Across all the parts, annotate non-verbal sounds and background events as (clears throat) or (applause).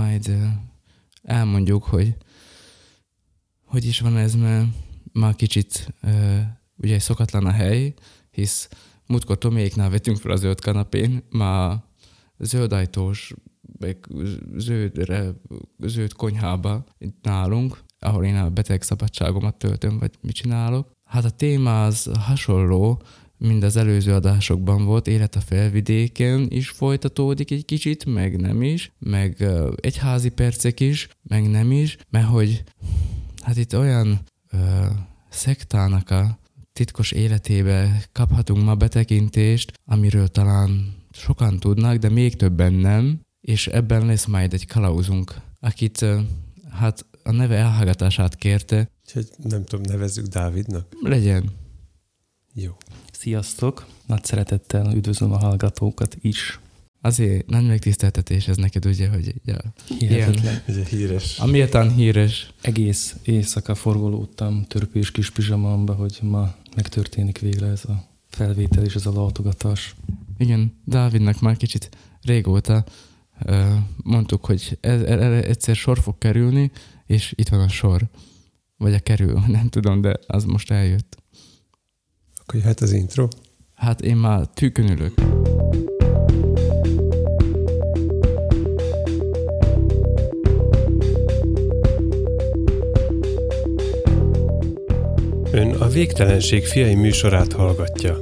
majd elmondjuk, hogy hogy is van ez, mert már kicsit ugye szokatlan a hely, hisz múltkor Toméknál vettünk fel a zöld kanapén, már zöld ajtós, zöldre, zöld konyhába itt nálunk, ahol én a beteg szabadságomat töltöm, vagy mit csinálok. Hát a téma az hasonló, mint az előző adásokban volt, élet a felvidéken is folytatódik egy kicsit, meg nem is, meg egyházi percek is, meg nem is, mert hogy hát itt olyan ö, szektának a titkos életébe kaphatunk ma betekintést, amiről talán sokan tudnak, de még többen nem, és ebben lesz majd egy kalauzunk, akit hát a neve elhallgatását kérte. Úgyhogy nem tudom, nevezzük Dávidnak? Legyen. Jó. Sziasztok! Nagy szeretettel üdvözlöm a hallgatókat is. Azért nagy megtiszteltetés ez neked, ugye, hogy ja, Hihetetlen. Ilyen, híres. A méltán híres. Egész éjszaka forgolódtam törpés kis pizsamamba, hogy ma megtörténik végre ez a felvétel és ez a látogatás. Igen, Dávidnak már kicsit régóta uh, mondtuk, hogy ez, erre egyszer sor fog kerülni, és itt van a sor. Vagy a kerül, (laughs) nem tudom, de az most eljött. Akkor jöhet az intro? Hát én már tűkönülök. Ön a Végtelenség fiai műsorát hallgatja.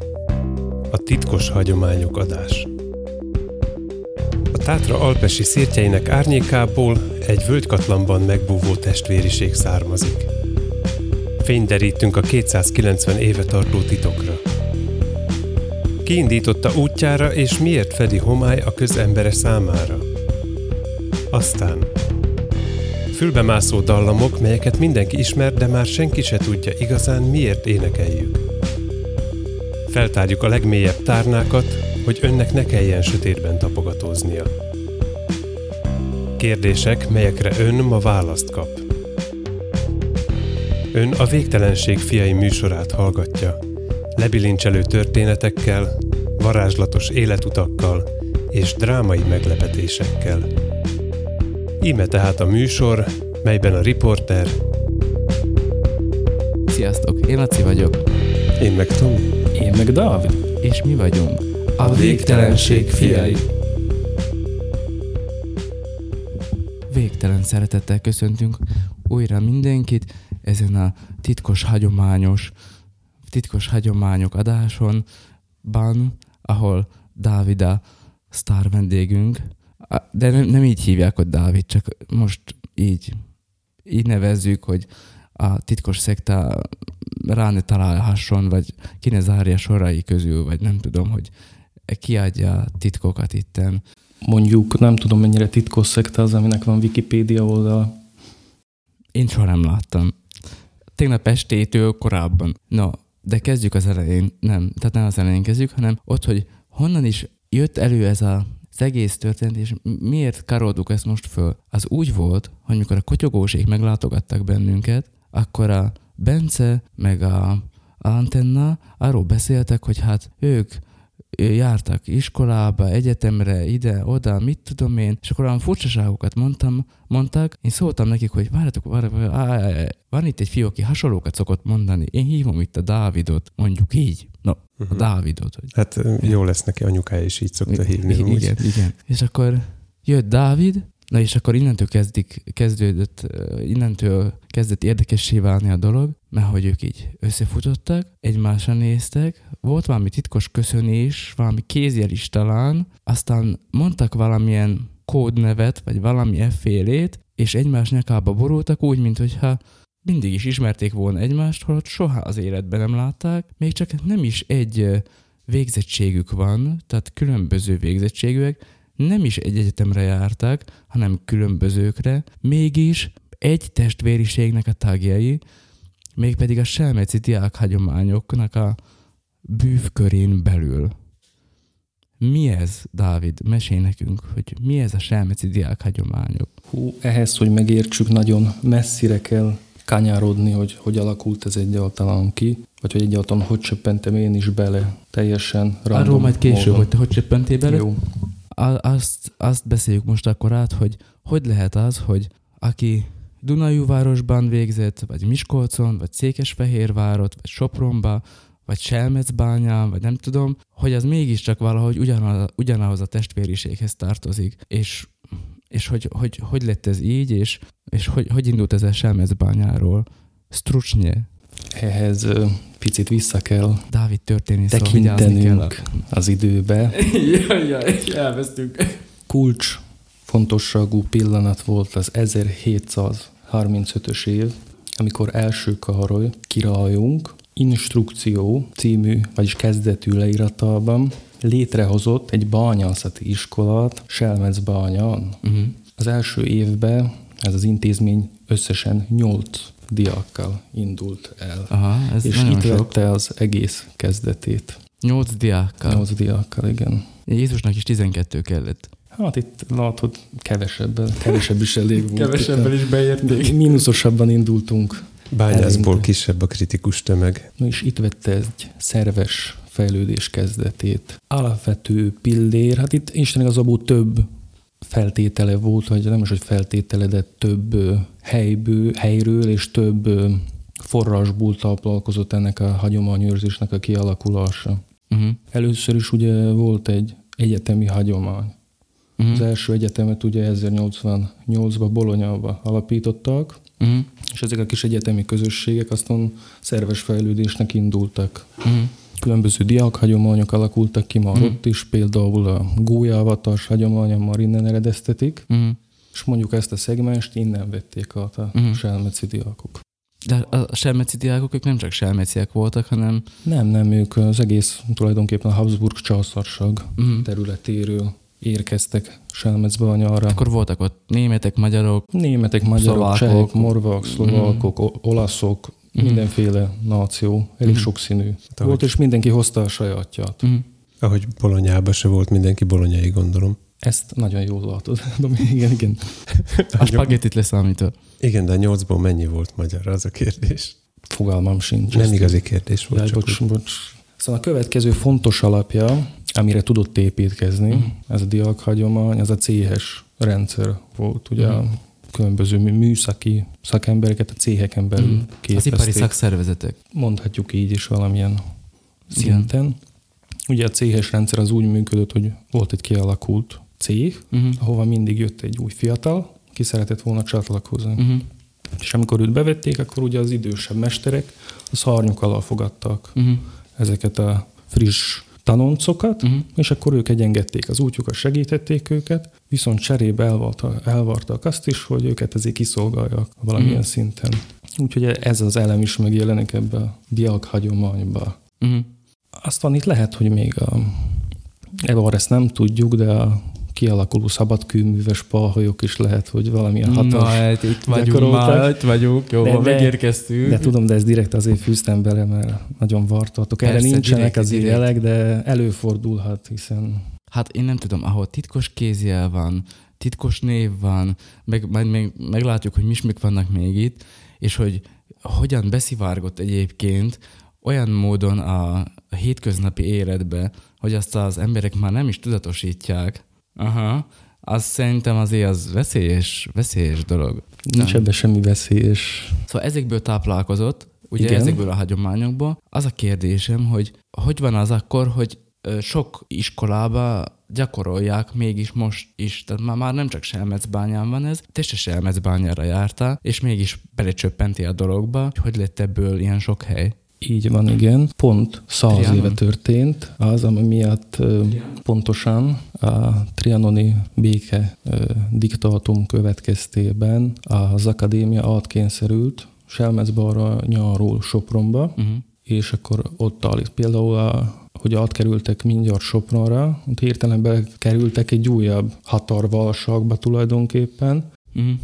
A titkos hagyományok adás. A Tátra alpesi szirtjeinek árnyékából egy völgykatlanban megbúvó testvériség származik. Fényderítünk a 290 éve tartó titokra. Kiindította útjára, és miért fedi homály a közembere számára? Aztán fülbemászó dallamok, melyeket mindenki ismer, de már senki se tudja igazán miért énekeljük. Feltárjuk a legmélyebb tárnákat, hogy önnek ne kelljen sötétben tapogatóznia. Kérdések, melyekre ön ma választ kap. Ön a Végtelenség fiai műsorát hallgatja. Lebilincselő történetekkel, varázslatos életutakkal és drámai meglepetésekkel. Íme tehát a műsor, melyben a riporter... Sziasztok, én Laci vagyok. Én meg Tom. Én meg Dávid. És mi vagyunk A végtelenség fiai. Végtelen szeretettel köszöntünk újra mindenkit ezen a titkos hagyományos, titkos hagyományok adáson, ban, ahol Dávida sztár vendégünk, de nem, nem így hívják, hogy Dávid, csak most így, így nevezzük, hogy a titkos szekta rá ne találhasson, vagy ki ne zárja sorai közül, vagy nem tudom, hogy kiadja a titkokat itten. Mondjuk nem tudom mennyire titkos szekta az, aminek van Wikipédia oldala. Én soha nem láttam. Tegnap estétől korábban. No, de kezdjük az elején. Nem, tehát nem az elején kezdjük, hanem ott, hogy honnan is jött elő ez a az egész történet, és miért karoduk ezt most föl? Az úgy volt, hogy mikor a kotyogósék meglátogattak bennünket, akkor a Bence meg a Antenna arról beszéltek, hogy hát ők jártak iskolába, egyetemre, ide, oda, mit tudom én, és akkor olyan furcsaságokat mondtam, mondtak, én szóltam nekik, hogy várjatok, várjatok, van itt egy fiú, aki hasonlókat szokott mondani, én hívom itt a Dávidot, mondjuk így, no, uh-huh. a mhm. Dávidot. Hogy... Hát jó lesz neki, anyukája is így szokta hívni. I- igen, igen. És akkor jött Dávid, Na és akkor innentől kezdik, kezdődött, innentől kezdett érdekessé válni a dolog, mert hogy ők így összefutottak, egymásra néztek, volt valami titkos köszönés, valami kézjel is talán, aztán mondtak valamilyen kódnevet, vagy valami effélét, és egymás nyakába borultak úgy, mintha mindig is ismerték volna egymást, holott soha az életben nem látták, még csak nem is egy végzettségük van, tehát különböző végzettségűek, nem is egy egyetemre jártak, hanem különbözőkre, mégis egy testvériségnek a tagjai, mégpedig a selmeci diák hagyományoknak a bűvkörén belül. Mi ez, Dávid? Mesélj nekünk, hogy mi ez a selmeci diák hagyományok? Hú, ehhez, hogy megértsük, nagyon messzire kell kanyarodni, hogy hogy alakult ez egyáltalán ki, vagy hogy egyáltalán hogy csöppentem én is bele teljesen random Arról majd később, módon. hogy te hogy csöppentél bele. Jó azt, azt beszéljük most akkor át, hogy hogy lehet az, hogy aki Dunajúvárosban végzett, vagy Miskolcon, vagy Székesfehérvárot, vagy Sopronba, vagy Selmecbányán, vagy nem tudom, hogy az mégiscsak valahogy ugyanaz, ugyanahoz a testvériséghez tartozik. És, és hogy, hogy, hogy lett ez így, és, és hogy, hogy indult ez a Selmecbányáról. Strucsnye. Ehhez picit vissza kell Dávid történész, szóval tekintenünk kell. az időbe. (laughs) jaj, jaj, elvesztünk. Kulcs fontosságú pillanat volt az 1735-ös év, amikor első Karoly kirajunk instrukció című, vagyis kezdetű leíratában létrehozott egy bányászati iskolát Selmecbányan. Uh-huh. Az első évben ez az intézmény összesen 8 diákkal indult el. Aha, ez és itt sok. vette az egész kezdetét. Nyolc diákkal. 8 diákkal, igen. Jézusnak is 12 kellett. Hát itt látod, kevesebben, kevesebb is elég volt. is beérték. Mínuszosabban indultunk. Bányászból kisebb a kritikus tömeg. Na és itt vette egy szerves fejlődés kezdetét. Alapvető pillér, hát itt Isten igazából több feltétele volt, vagy nem is, hogy feltétele, de több helyből, helyről és több forrásból táplálkozott ennek a hagyományőrzésnek a kialakulása. Uh-huh. Először is ugye volt egy egyetemi hagyomány. Uh-huh. Az első egyetemet ugye 1088-ban Bolonyába alapítottak, Uh-huh. és ezek a kis egyetemi közösségek aztán szerves fejlődésnek indultak. Uh-huh. Különböző diákhagyományok alakultak ki már Mhm. ott is, például a gólyavatas hagyománya már innen eredeztetik, Uh-huh. És mondjuk ezt a szegmest innen vették át a Mhm. selmeci diákok. De a selmeci diákok, ők nem csak selmeciek voltak, hanem Nem, nem, ők az egész tulajdonképpen a Habsburg császárság uh-huh. területéről érkeztek Selmecbányára. akkor voltak ott németek, magyarok, Németek, magyarok, Szlovákok. csehek, morvák, szlovákok, o- olaszok, Mhm. mindenféle náció, elég Mhm. sokszínű. ahogy- Volt, és mindenki hozta a sajátját. uh-huh. Ahogy Bolonyában se volt mindenki bolonyai, gondolom. Ezt nagyon jól látod. (laughs) Igen, igen. a spagettit leszámítva. Igen, de a nyolcból mennyi volt magyar, az a kérdés. Fogalmam sincs. Nem igazi kérdés volt, csak bocs, úgy. bocs. Szóval a következő fontos alapja, amire tudott építkezni, Mhm. ez a diákhagyomány, ez a céhes rendszer volt. Ugye Mhm. különböző mű- műszaki szakembereket a céheken belül. Az képezték. ipari szakszervezetek. mondhatjuk így is valamilyen szinten. Ugye a céhes rendszer az úgy működött, hogy volt egy kialakult cég, Uh-huh. ahova mindig jött egy új fiatal, ki szeretett volna csatlakozni. Uh-huh. És amikor őt bevették, akkor ugye az idősebb mesterek a szarnyuk alá fogadtak Uh-huh. ezeket a friss tanoncokat, Uh-huh. és akkor ők egyengedték az útjukat, segítették őket, viszont cserébe elvarta, elvartak azt is, hogy őket ezért kiszolgálják valamilyen Mhm. szinten. Úgyhogy ez az elem is megjelenik ebbe a diák hagyományba. Uh-huh. Aztán itt lehet, hogy még a, ebben ezt nem tudjuk, de a kialakuló szabadkőműves palhajók is lehet, hogy valamilyen Na, hatalmas. hát itt vagyunk már, itt vagyunk, jó, De- megérkeztünk. De tudom, de ez direkt azért fűztem bele, mert nagyon vartatok. Erre Persze, nincsenek direkt, az direkt. jelek, de előfordulhat, hiszen Hát én nem tudom, ahol titkos kézjel van, titkos név van, meg, majd még meglátjuk, hogy mismik vannak még itt, és hogy hogyan beszivárgott egyébként olyan módon a, a hétköznapi életbe, hogy azt az emberek már nem is tudatosítják. Aha, az szerintem azért az veszélyes, veszélyes dolog. nincs ebben semmi veszélyes. Szóval ezekből táplálkozott, ugye Igen. Ezekből a hagyományokból. Az a kérdésem, hogy hogy van az akkor, hogy sok iskolába gyakorolják mégis most is. Tehát már, már nem csak Selmecbányán van ez, te se Selmecbányára jártál, és mégis belecsöppenti a dologba, hogy lett ebből ilyen sok hely. Így van, igen. Pont száz Trianon? éve történt az, ami miatt ö, pontosan a trianoni béke ö, diktátum következtében az akadémia átkényszerült Selmecbára nyarul Sopronba, Uh-huh. és akkor ott állít. Például, a, hogy átkerültek mindjárt Sopronra, ott hirtelen bekerültek egy újabb hatarvalságba tulajdonképpen, Uh-huh.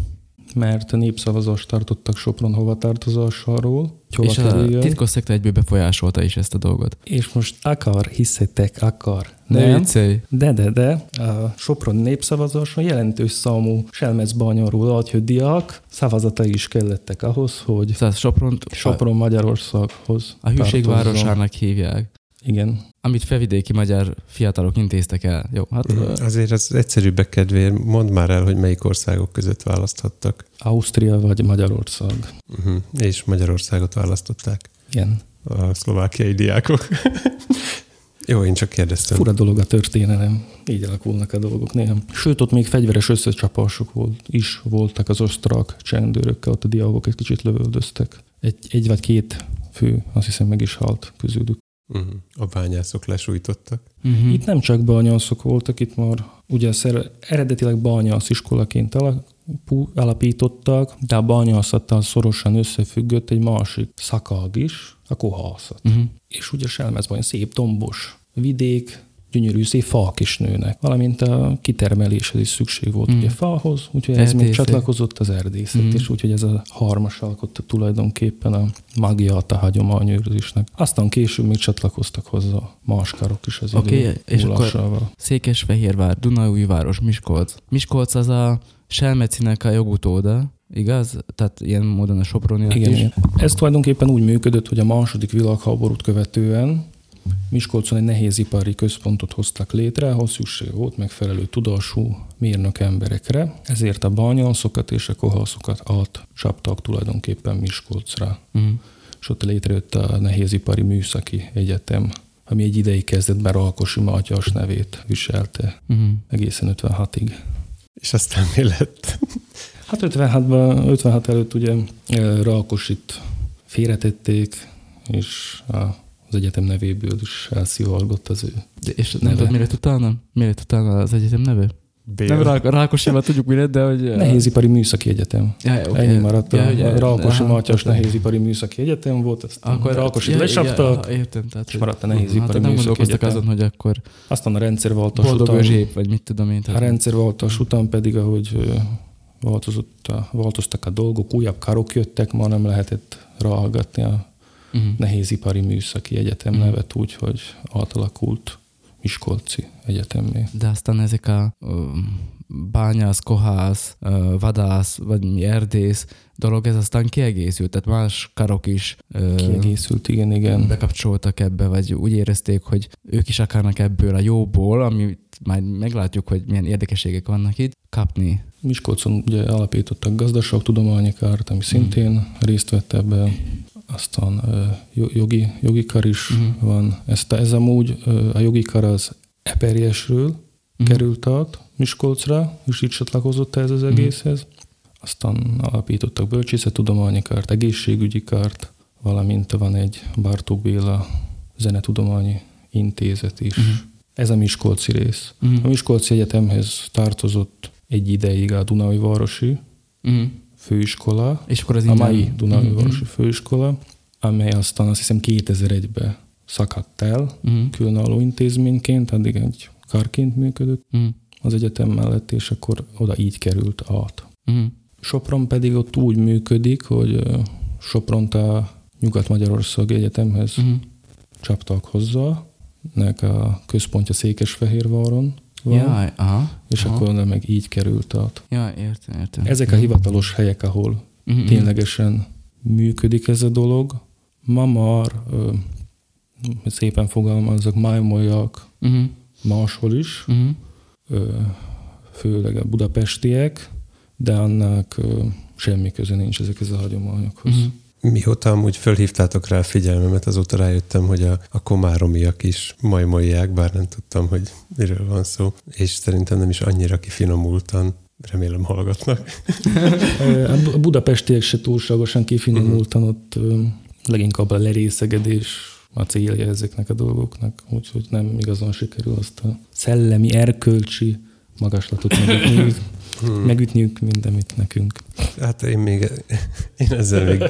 Mert népszavazást tartottak Sopron hovatartozásáról. hova És a kerüljön. titkos szekta egyből befolyásolta is ezt a dolgot. És most akar, hiszetek, akar. Ne Nem. viccelj! De, de, de, a Sopron népszavazáson jelentős számú Selmecbányarról agyhő diák szavazatai is kellettek ahhoz, hogy Szóval Sopront Sopron Magyarországhoz a hűség tartozzon. városának hívják. Igen. Amit felvidéki magyar fiatalok intéztek el. Jó, hát Mhm. Azért az egyszerűbbek kedvéért mondd már el, hogy melyik országok között választhattak. Ausztria vagy Magyarország. Uh-huh. És Magyarországot választották Igen. a szlovákiai diákok. (laughs) Jó, én csak kérdeztem. Fura dolog a történelem. Így alakulnak a dolgok néha. Sőt, ott még fegyveres összecsapások volt, is voltak az osztrák csendőrökkel, ott a diákok egy kicsit lövöldöztek. Egy, egy vagy két fő, azt hiszem meg is halt közülük. Uh-huh. A bányászok lesújtottak. uh-huh. Itt nem csak bányászok voltak, itt már ugye szer, eredetileg bányász iskolaként alapítottak, de a bányászattal szorosan összefüggött egy másik szakág is, a kohászat. Uh-huh. És ugye Selmezben szép dombos vidék, gyönyörű szép fák is nőnek, valamint a kitermeléshez is szükség volt Mm. ugye fához, úgyhogy ez még csatlakozott az erdészet, Mm. és úgyhogy ez a harmas alkotta tulajdonképpen a magiát a hagyományőrzésnek. Aztán később még csatlakoztak hozzá más karok is az Oké, idő és akkor- múlásával. Székesfehérvár, Dunaújváros, Miskolc. Miskolc az a Selmecinek a jogutóda, igaz? Tehát ilyen módon a Soproniak Igen, is. igen. Ez tulajdonképpen úgy működött, hogy a második világháborút követően Miskolcon egy nehézipari központot hoztak létre, ahol szükség volt megfelelő tudású mérnök emberekre, ezért a bányászokat és a kohászokat átcsaptak tulajdonképpen Miskolcra. Uh-huh. És ott létrejött a Nehézipari Műszaki Egyetem, ami egy ideig kezdetben Ralkosi Mátyás nevét viselte Uh-huh. egészen 56-ig. És aztán mi lett? Hát 56-ban, 56 előtt ugye eh, Ralkosit félretették, és a- az egyetem nevéből is elszivallgott az ő. De És nem Neve. tudod, mire utána? Mire utána az egyetem neve? Bél. Nem Rá- Rákosival tudjuk mire, de hogy... Nehézipari Műszaki Egyetem. Ja, Okay. Ennyi maradt. A, Ja, a Ralkosi aha, Mátyás oké. Nehézipari Műszaki Egyetem volt, azt Akkor Ralkosit ja, lesaptak, Ja, értem. Tehát, és maradt a Nehézipari hát, nem Műszaki gondolkoztak Egyetem. azon, hogy akkor aztán a rendszerváltás boldog után, özsép, vagy mit tudom én. a Tehát, rendszerváltás után pedig, ahogy változott a, változtak a dolgok, újabb karok jöttek, ma nem lehetett ráhallgatni a uh-huh. Nehézipari Műszaki Egyetem Mhm. nevet úgy, hogy átalakult Miskolci Egyetemmé. De aztán ezek a bányász, kohász, vadász, vagy mi erdész dolog, ez aztán kiegészült, tehát más karok is ö, Kiegészült, igen, igen. bekapcsoltak ebbe, vagy úgy érezték, hogy ők is akarnak ebből a jóból, amit majd meglátjuk, hogy milyen érdekességek vannak itt, kapni. Miskolcon ugye alapítottak gazdaságtudományi kárt, ami szintén részt vett ebben. Aztán jogi, jogi kar is Mhm. van. Ezt, ez amúgy a jogi kar az Eperjesről Mhm. került át Miskolcra, és így csatlakozott ez az egészhez. Aztán alapítottak bölcsészettudományi kárt, egészségügyi kárt, valamint van egy Bartók Béla zenetudományi intézet is. Mhm. Ez a Miskolci rész. Mhm. A Miskolci Egyetemhez tartozott egy ideig a Dunai-Városi Mhm. Főiskola, És akkor az a innen- mai Dunai-Városi Mhm. főiskola, amely aztán azt hiszem 2001-ben szakadt el Mhm. különálló intézményként, addig egy karként működött Mhm. az egyetem mellett, és akkor oda így került át. Mhm. Sopron pedig ott úgy működik, hogy Sopront a Nyugat-Magyarország Egyetemhez Mhm. csaptak hozzá, nek a központja Székesfehérváron van, Jaj, aha. és aha. akkor oda meg így került át. Ja, értem, értem. Ezek a hivatalos helyek, ahol Mhm. ténylegesen működik ez a dolog. Ma már, ö, szépen fogalmazok, májmolyak Mhm. máshol is, Mhm. ö, főleg a budapestiek, de annak ö, semmi köze nincs ezekhez a hagyományokhoz. Mhm. Mióta amúgy fölhívtátok rá a figyelmemet, azóta rájöttem, hogy a, a komáromiak is majmolják, bár nem tudtam, hogy miről van szó, és szerintem nem is annyira kifinomultan, remélem hallgatnak. (laughs) A bu- budapestiek se túlságosan kifinomultan, ott ö, leginkább a lerészegedés a célja ezeknek a dolgoknak, úgyhogy nem igazán sikerül azt a szellemi, erkölcsi magaslatot (laughs) megütniük, megütniük mint amit nekünk. Hát én még, én ezzel még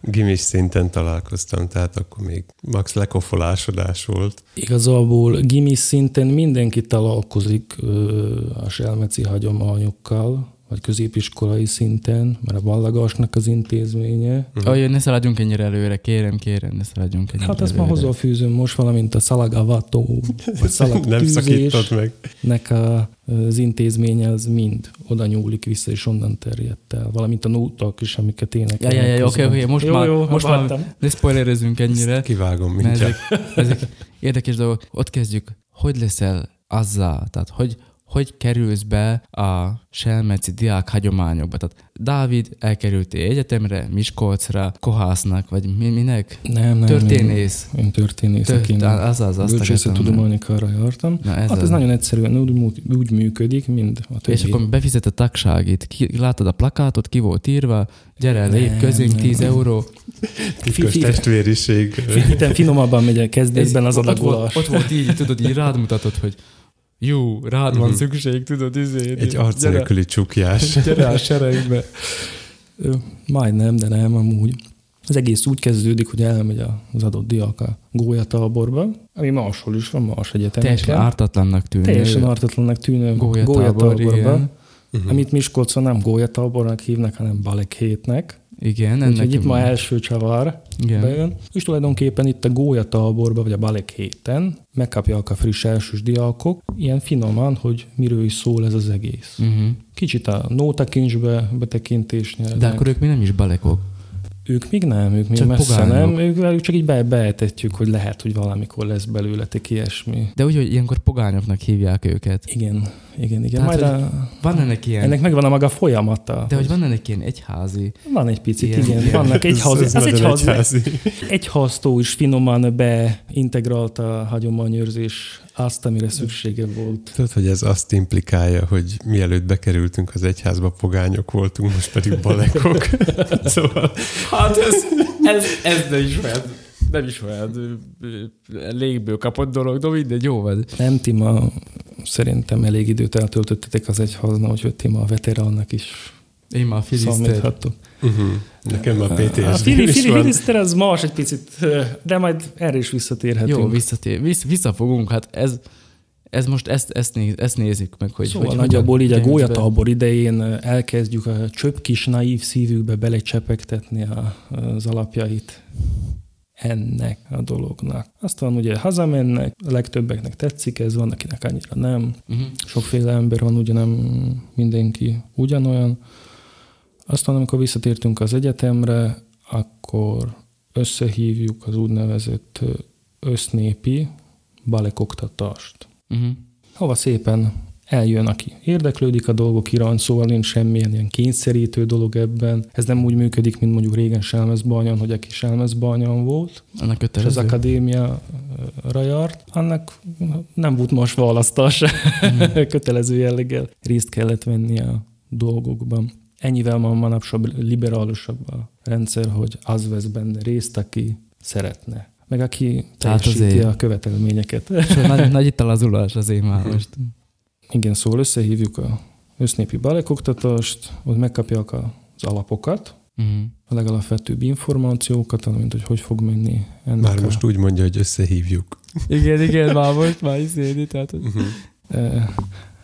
gimis szinten találkoztam, tehát akkor még max lekofolásodás volt. Igazából gimis szinten mindenki találkozik a selmeci hagyományokkal, vagy középiskolai szinten, mert a Ballagasnak az intézménye. Uh-huh. Olyan, ne szaladjunk ennyire előre, kérem, kérem, ne szaladjunk ennyire Hát ezt már hozzáfűzöm most, valamint a szalagavató, vagy (laughs) Nem szakítod meg. nek a, az intézménye az mind oda nyúlik vissza, és onnan terjedt el. Valamint a nótak is, amiket Ja, énekelnek. ja, ja, oké, közben. oké, most jó, már, jó, most már ne spoilerezünk ennyire. Ezt kivágom mindjárt. ezek, ezek érdekes dolgok. Ott kezdjük, hogy leszel azzal, tehát hogy, hogy kerülsz be a selmeci diák hagyományokba. Tehát Dávid elkerült egyetemre, Miskolcra, kohásznak, vagy mi, minek? Nem, nem. Történész. Én, én történészek. Tört, Én az az, azt bölcsészettudományikarra jártam. Na ez Hát ez az. nagyon egyszerűen úgy, úgy működik, mint a többi. És akkor befizet a tagságit. Ki, látod a plakátot, ki volt írva, gyere, lép közénk, nem. 10 euró. Titkos testvériség. Itt finomabban megy a kezdetben az ott, volt, adagolás. ott volt így, tudod, így rád mutatod, hogy jó, rád van Mhm. szükség, tudod, izé, Egy arc gyere, nélküli csukjás. (laughs) gyere a seregbe. Majdnem, de nem amúgy. Az egész úgy kezdődik, hogy elmegy az adott diák a gólyatáborba, ami máshol is van, más egyetemeken. Teljesen ártatlannak tűnő. Teljesen ártatlannak tűnő Gólyatábor, gólyatáborba, igen. Mhm. amit Miskolcon nem gólyatábornak hívnak, hanem balekhétnek. Igen, ennek Úgyhogy itt ma első csavar Igen. bejön. És tulajdonképpen itt a gólyatáborba, vagy a balek héten megkapják a friss elsős diákok, ilyen finoman, hogy miről is szól ez az egész. Uh-huh. Kicsit a nótakincsbe betekintést nyernek. De akkor ők mi nem is balekok. Ők még nem, ők még Csak messze pogányok. nem. Ők velük csak így be, beetetjük, hogy lehet, hogy valamikor lesz belőletek ilyesmi. De úgy, hogy ilyenkor pogányoknak hívják őket. Igen, igen, igen. Tehát, Majd hogy a, Van ennek ilyen... ennek megvan a maga folyamata. De hogy van ennek ilyen egyházi... Van egy picit, Ilyen- igen. ilyen- Vannak egyház, (laughs) Ez- ez egyházi. egyháztó is finoman beintegrálta a hagyományőrzés azt, amire szüksége volt. Tudod, hogy ez azt implikálja, hogy mielőtt bekerültünk az egyházba, pogányok voltunk, most pedig balekok. (laughs) szóval Hát ez, ez, ez nem is olyan, nem is olyan légből kapott dolog, de mindegy, jó van. Nem, ti ma szerintem elég időt eltöltöttetek az egyháznál, úgyhogy ti ma a veteránnak is Én már filiszter. Uh-huh. nekem a PTSD A Fili, is Fili, van. Filiszter az más egy picit, de majd erre is visszatérhetünk. Jó, visszatér, vissza, visszafogunk, hát ez, ez most ezt, ezt, néz, ezt nézzük meg, hogy Szóval hogy, nagyjából így a gólyatábor idején elkezdjük a csöpp kis naív szívükbe belecsepegtetni a, az alapjait ennek a dolognak. Aztán ugye hazamennek, a legtöbbeknek tetszik ez, van, akinek annyira nem. Uh-huh. Sokféle ember van, ugye nem mindenki ugyanolyan. Aztán, amikor visszatértünk az egyetemre, akkor összehívjuk az úgynevezett össznépi balekoktatást. Uh-huh. Hova szépen eljön, aki érdeklődik a dolgok iránt, szóval nincs semmilyen ilyen kényszerítő dolog ebben. Ez nem úgy működik, mint mondjuk régen Selmezbanyan, hogy aki Selmezbanyan volt, Annak és az kötelező. akadémiára járt, annak nem volt most választás, (laughs) kötelező jelleggel részt kellett venni a dolgokban. Ennyivel ma manapság liberálisabb a rendszer, hogy az vesz benne részt, aki szeretne. Meg aki Tehát teljesíti a követelményeket. Nagy, (laughs) nagy itt a lazulás azért már most. Igen, szóval összehívjuk a össznépi balekoktatást, ott megkapják a- az alapokat, Uh-huh. a legalapvetőbb információkat, mint hogy hogy fog menni ennek Már a, most úgy mondja, hogy összehívjuk. Igen, igen, már most már is tehát hogy Uh-huh.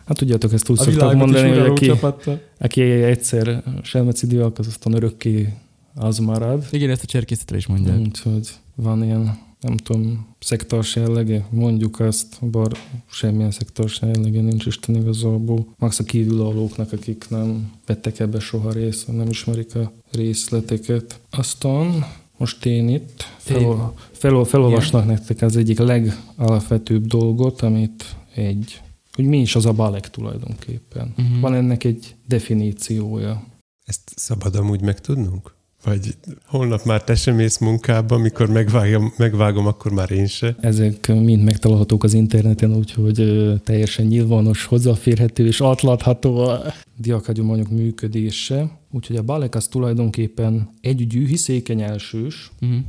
Hát tudjátok, ezt úgy a is mondani, hogy aki, csapattal. aki egyszer selmeci diák, az aztán örökké az marad. Igen, ezt a cserkészetre is mondják. Úgyhogy van ilyen, nem tudom, szektárs jellege, mondjuk azt, bár semmilyen szektárs jellege nincs Isten igazából. Max a kívülállóknak, akik nem vettek ebbe soha részt, nem ismerik a részleteket. Aztán most én itt fel, fel, felolvasnak nektek az egyik legalapvetőbb dolgot, amit egy, hogy mi is az a balek tulajdonképpen. Mhm. Van ennek egy definíciója. Ezt szabad amúgy megtudnunk? Vagy holnap már te sem mész munkába, mikor megvágom, megvágom, akkor már én se. Ezek mind megtalálhatók az interneten, úgyhogy teljesen nyilvános, hozzáférhető és átlátható a diakhagyományok működése. Úgyhogy a balek az tulajdonképpen egy gyűhiszékeny elsős, Uh-huh.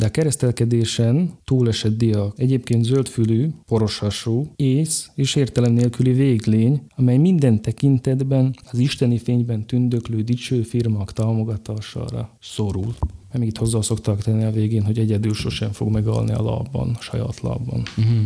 De a keresztelkedésen túlesett diák, egyébként zöldfülű, poroshasú, ész és értelem nélküli véglény, amely minden tekintetben az isteni fényben tündöklő dicső firmák támogatására szorul. Mert még itt hozzá szoktak tenni a végén, hogy egyedül sosem fog megalni a lábban, a saját lábban. Uh-huh.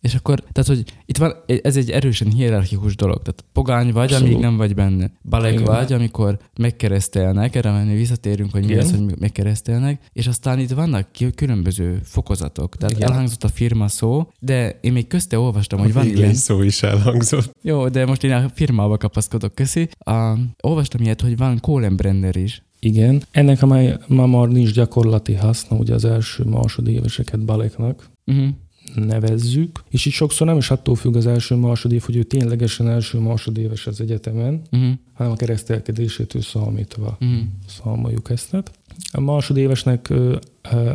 És akkor, tehát, hogy itt van, ez egy erősen hierarchikus dolog. Tehát pogány vagy, Abszolút. amíg nem vagy benne. Balek Igen. vagy, amikor megkeresztelnek, erre menni visszatérünk, hogy mi Igen. az, hogy megkeresztelnek, és aztán itt vannak különböző fokozatok. Tehát Igen. elhangzott a firma szó, de én még közte olvastam, hogy van ilyen. szó is elhangzott. Jó, de most én a firmába kapaszkodok, köszi. Uh, olvastam ilyet, hogy van Kohlenbrenner is. Igen. Ennek ma, ma már nincs gyakorlati haszna, ugye az első másodéveseket baleknak Uh-huh. Nevezzük, és itt sokszor nem is attól függ az első másodév, hogy ő ténylegesen első másodéves az egyetemen, Uh-huh. hanem a keresztelkedésétől számítva Uh-huh. számoljuk ezt. A másodévesnek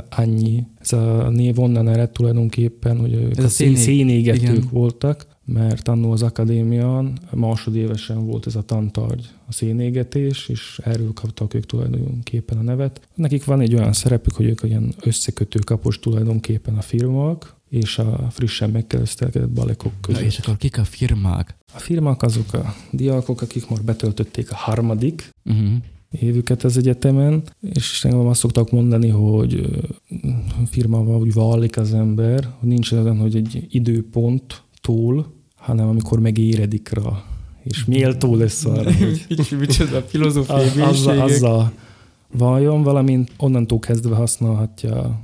annyi, ez a név onnan ered tulajdonképpen, hogy ők Ez a szénégetők igen. voltak, mert annó az akadémián másodévesen volt ez a tantárgy, a szénégetés, és erről kaptak ők tulajdonképpen a nevet. Nekik van egy olyan szerepük, hogy ők olyan összekötő kapos tulajdonképpen a firmák, és a frissen megkeresztelkedett balekok Na, között. és akkor kik a firmák? A firmák azok a diákok, akik már betöltötték a harmadik Uh-huh. évüket az egyetemen, és engem azt szoktak mondani, hogy firmával úgy válik az ember, hogy nincs olyan, hogy egy időpont túl, hanem amikor megéredik rá, és méltó lesz arra, (laughs) hogy Micsoda filozófiai (laughs) azzal, azzal váljon, valamint onnantól kezdve használhatja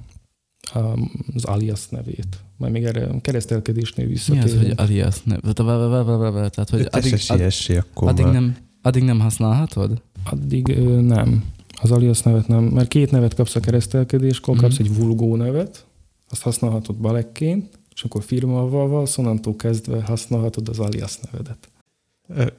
az alias nevét. Majd még erre keresztelkedésnél Mi az, visszatérünk. hogy alias? Ne, tehát, hogy addig, siessé akkor addig, nem, addig nem használhatod? Addig nem. Az alias nevet nem, mert két nevet kapsz a keresztelkedéskor, Mhm. kapsz egy vulgó nevet, azt használhatod balekként, és akkor firmával valsz, onnantól kezdve használhatod az alias nevedet.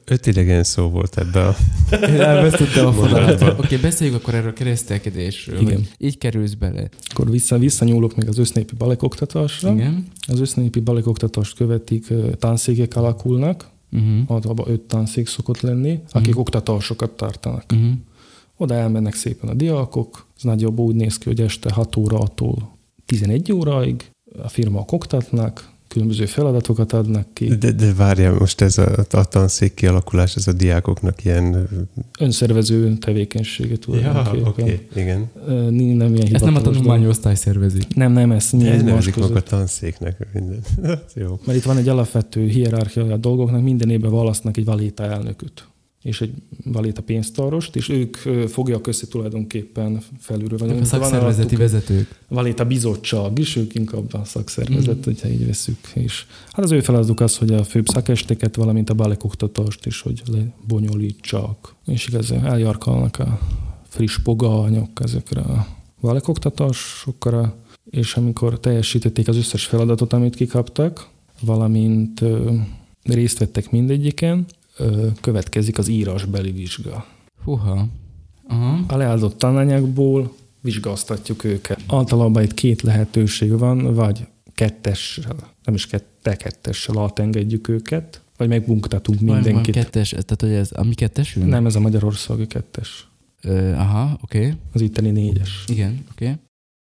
Öt idegen szó volt ebbe a... Én elvesztettem a fonalat. Oké, beszéljük akkor erről a keresztelkedésről. Igen. Így kerülsz bele. Akkor vissza, visszanyúlok még az össznépi balekoktatásra. Igen. Az össznépi balekoktatást követik, tanszékek alakulnak, Uh-huh. általában öt tanszék szokott lenni, akik Mhm. oktatásokat tartanak. Uh-huh. Oda elmennek szépen a diákok, ez nagyjából úgy néz ki, hogy este 6 órától 11 óráig a firmák oktatnak, különböző feladatokat adnak ki, De, de várjál, most ez a, a tanszék kialakulás, ez a diákoknak ilyen... önszervező tevékenysége Ja, tulajdonképpen. oké, okay, igen. Ö, Nem ilyen Ezt nem a tanulmányosztály szervezi. Nem, nem, ezt mi De egy más között. tanszéknek minden. (laughs) Jó. Mert itt van egy alapvető hierarchia a dolgoknak, minden évben választnak egy valéta elnököt és egy valéta pénztárost, és ők ö, fogják össze tulajdonképpen felülről. Vagy a van szakszervezeti alattuk vezetők. Valéta bizottság is, ők inkább a szakszervezet, Mm. hogyha így veszük. És hát az ő feladatuk az, hogy a főbb szakesteket, valamint a balekoktatást is, hogy lebonyolítsák. És igazán eljarkalnak a friss pogányok ezekre a balekoktatásokra, és amikor teljesítették az összes feladatot, amit kikaptak, valamint részt vettek mindegyiken, következik az írásbeli vizsga. Húha. Aha. A leadott tananyagból vizsgáztatjuk őket. Általában itt két lehetőség van, vagy kettessel, nem is kette, kettessel átengedjük őket, vagy megbuktatunk Van, van mindenkit. kettes, tehát hogy ez a mi kettesünk? Nem, ez a magyarországi kettes. Ö, aha, oké. Okay. Az itteni négyes. Igen, oké. Okay.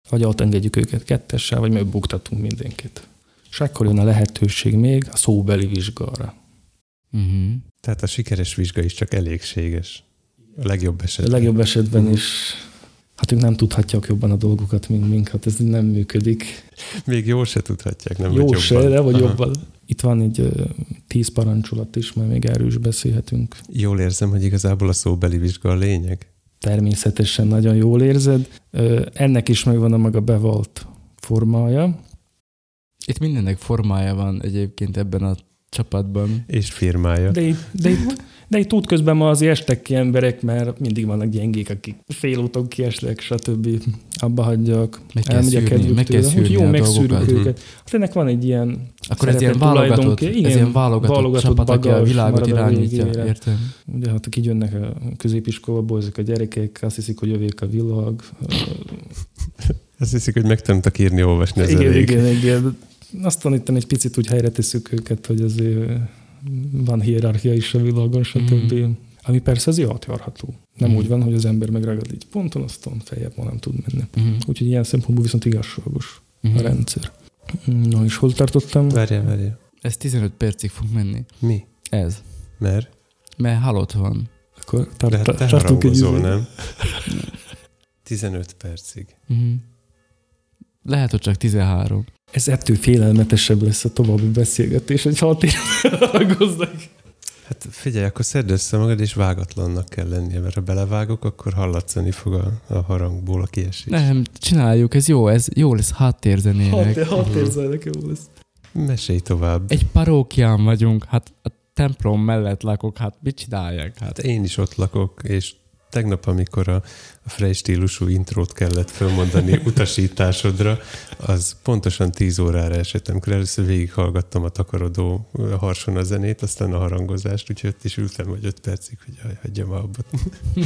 Vagy átengedjük őket kettessel, vagy megbuktatunk mindenkit. És akkor jön a lehetőség még a szóbeli vizsgára. Uh-huh. Tehát a sikeres vizsga is csak elégséges. A legjobb A esetben. legjobb esetben is, hát ők nem tudhatják jobban a dolgokat, mint mink, hát ez nem működik. Még jól se tudhatják, nem? Jó se, jobban. de vagy Aha. jobban. Itt van egy ö, tíz parancsolat is, majd még erről is beszélhetünk. Jól érzem, hogy igazából a szóbeli vizsga a lényeg. Természetesen nagyon jól érzed. Ö, Ennek is megvan a maga bevalt formája. Itt mindennek formája van egyébként ebben a csapatban. És firmája. De itt, de itt, de itt útközben ma azért estek ki emberek, mert mindig vannak gyengék, akik félúton kiesnek, stb. Abba hagyjak. Meg kell elmegy a szűrni, meg kell szűrni jó, a dolgokat. őket. Hát ennek van egy ilyen Akkor ez ilyen válogatott, ez ilyen válogatott, csapat, aki a világot a irányítja. végére. Értem. Ugye, hát akik jönnek a középiskolából, ezek a gyerekek, azt hiszik, hogy övék a világ. Azt hiszik, hogy megtanultak írni, olvasni, ez igen, elég. igen, igen. Aztán itt egy picit úgy helyre tesszük őket, hogy azért van hierarchia is a világon, stb. Mm. Ami persze az átjárható. Nem Mm. úgy van, hogy az ember megragad így ponton, aztán feljebb már nem tud menni. Uh-huh. Úgyhogy ilyen szempontból viszont igazságos a Uh-huh. rendszer. Na és hol tartottam? Várjál, várjál. Ez 15 percig fog menni. Mi? Ez. Mert? Mert halott van. Akkor De tart, hát te tartunk egy izé- nem? (laughs) 15 percig. Uh-huh. Lehet, hogy csak 13. Ez ettől félelmetesebb lesz a további beszélgetés, hogy hat éve Hát figyelj, akkor szedd össze magad, és vágatlannak kell lennie, mert ha belevágok, akkor hallatszani fog a, a harangból a kiesés. Nem, csináljuk, ez jó, ez jó lesz háttérzenének. Hat, háttérzenek jó lesz. Mesélj tovább. Egy parókián vagyunk, hát a templom mellett lakok, hát mit csinálják? Hát Hát én is ott lakok, és tegnap, amikor a, a Frey stílusú intrót kellett fölmondani (laughs) utasításodra, az pontosan 10 órára esett, amikor először végighallgattam a takarodó harson a zenét, aztán a harangozást, úgyhogy ott is ültem vagy 5 percig, hogy jaj, hagyjam abba. (laughs)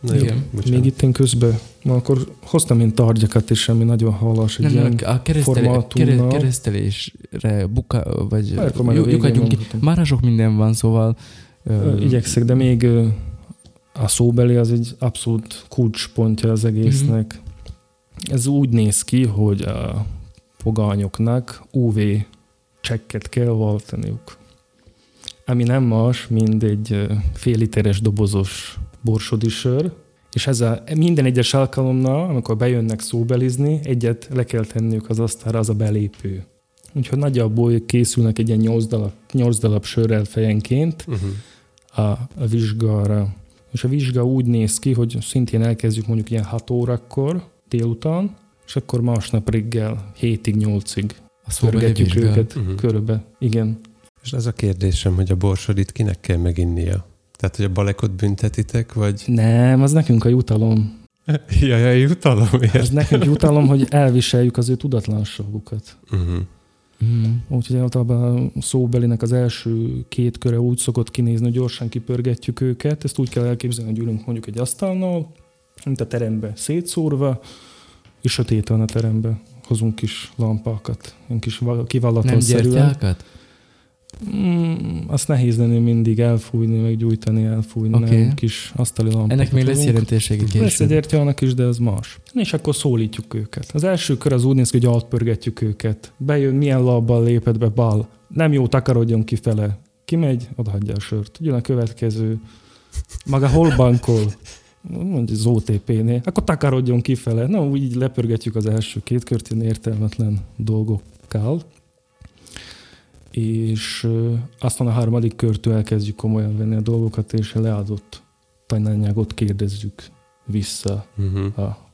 Na jó, Igen. bocsánat. Még itt én közben, ma akkor hoztam én tárgyakat is, ami nagyon hallas, egy nem, ilyen nem, a keresztelé, formátumnal. kere, keresztelésre buka, vagy lyukadjunk ki. Már sok minden van, szóval ö, Igyekszek, de még a szóbeli az egy abszolút kulcspontja az egésznek. Ez úgy néz ki, hogy a pogányoknak UV csekket kell valtaniuk. Ami nem más, mint egy fél literes dobozos borsodi sör, és ez a, minden egyes alkalomnál, amikor bejönnek szóbelizni, egyet le kell tenniük az asztalra, az a belépő. Úgyhogy nagyjából készülnek egy ilyen 8 darab, 8 darab sörrel fejenként, Uh-huh. a, a vizsgára. És a vizsga úgy néz ki, hogy szintén elkezdjük mondjuk ilyen 6 órakor délután, és akkor másnap reggel 7-ig, 8-ig a szóbeli pörgetjük vizsga. őket Mhm. körbe. Igen. És az a kérdésem, hogy a borsodit kinek kell meginnia? Tehát, hogy a balekot büntetitek, vagy... Nem, az nekünk a jutalom. (laughs) Jaj, jaj, jutalom, Az ért. nekünk jutalom, hogy elviseljük az ő tudatlanságukat. Uh-huh. Mm. Úgyhogy általában a szóbelinek az első két köre úgy szokott kinézni, hogy gyorsan kipörgetjük őket. Ezt úgy kell elképzelni, hogy ülünk mondjuk egy asztalnál, mint a terembe szétszórva, és sötét van a terembe. Hozunk kis lampákat, ilyen kis val- Nem kivallatonszerűen. gyertyákat? Mm, azt nehéz lenni mindig elfújni, meg gyújtani, elfújni. Okay. Nem, kis asztali lampákat. Ennek még lesz jelentősége Lesz egy később. gyertyának is, de ez más. És akkor szólítjuk őket. Az első kör az úgy néz ki, hogy átpörgetjük őket. Bejön, milyen lábbal lépett be, bal. Nem jó, takarodjon kifele. Kimegy, odaadja a sört. Jön a következő. Maga hol bankol? Mondja az OTP-nél. Akkor takarodjon kifele. Na, úgy így lepörgetjük az első két kört, ilyen értelmetlen dolgokkal. És aztán a harmadik körtől elkezdjük komolyan venni a dolgokat, és a leadott tananyágot kérdezzük vissza Uh-huh. a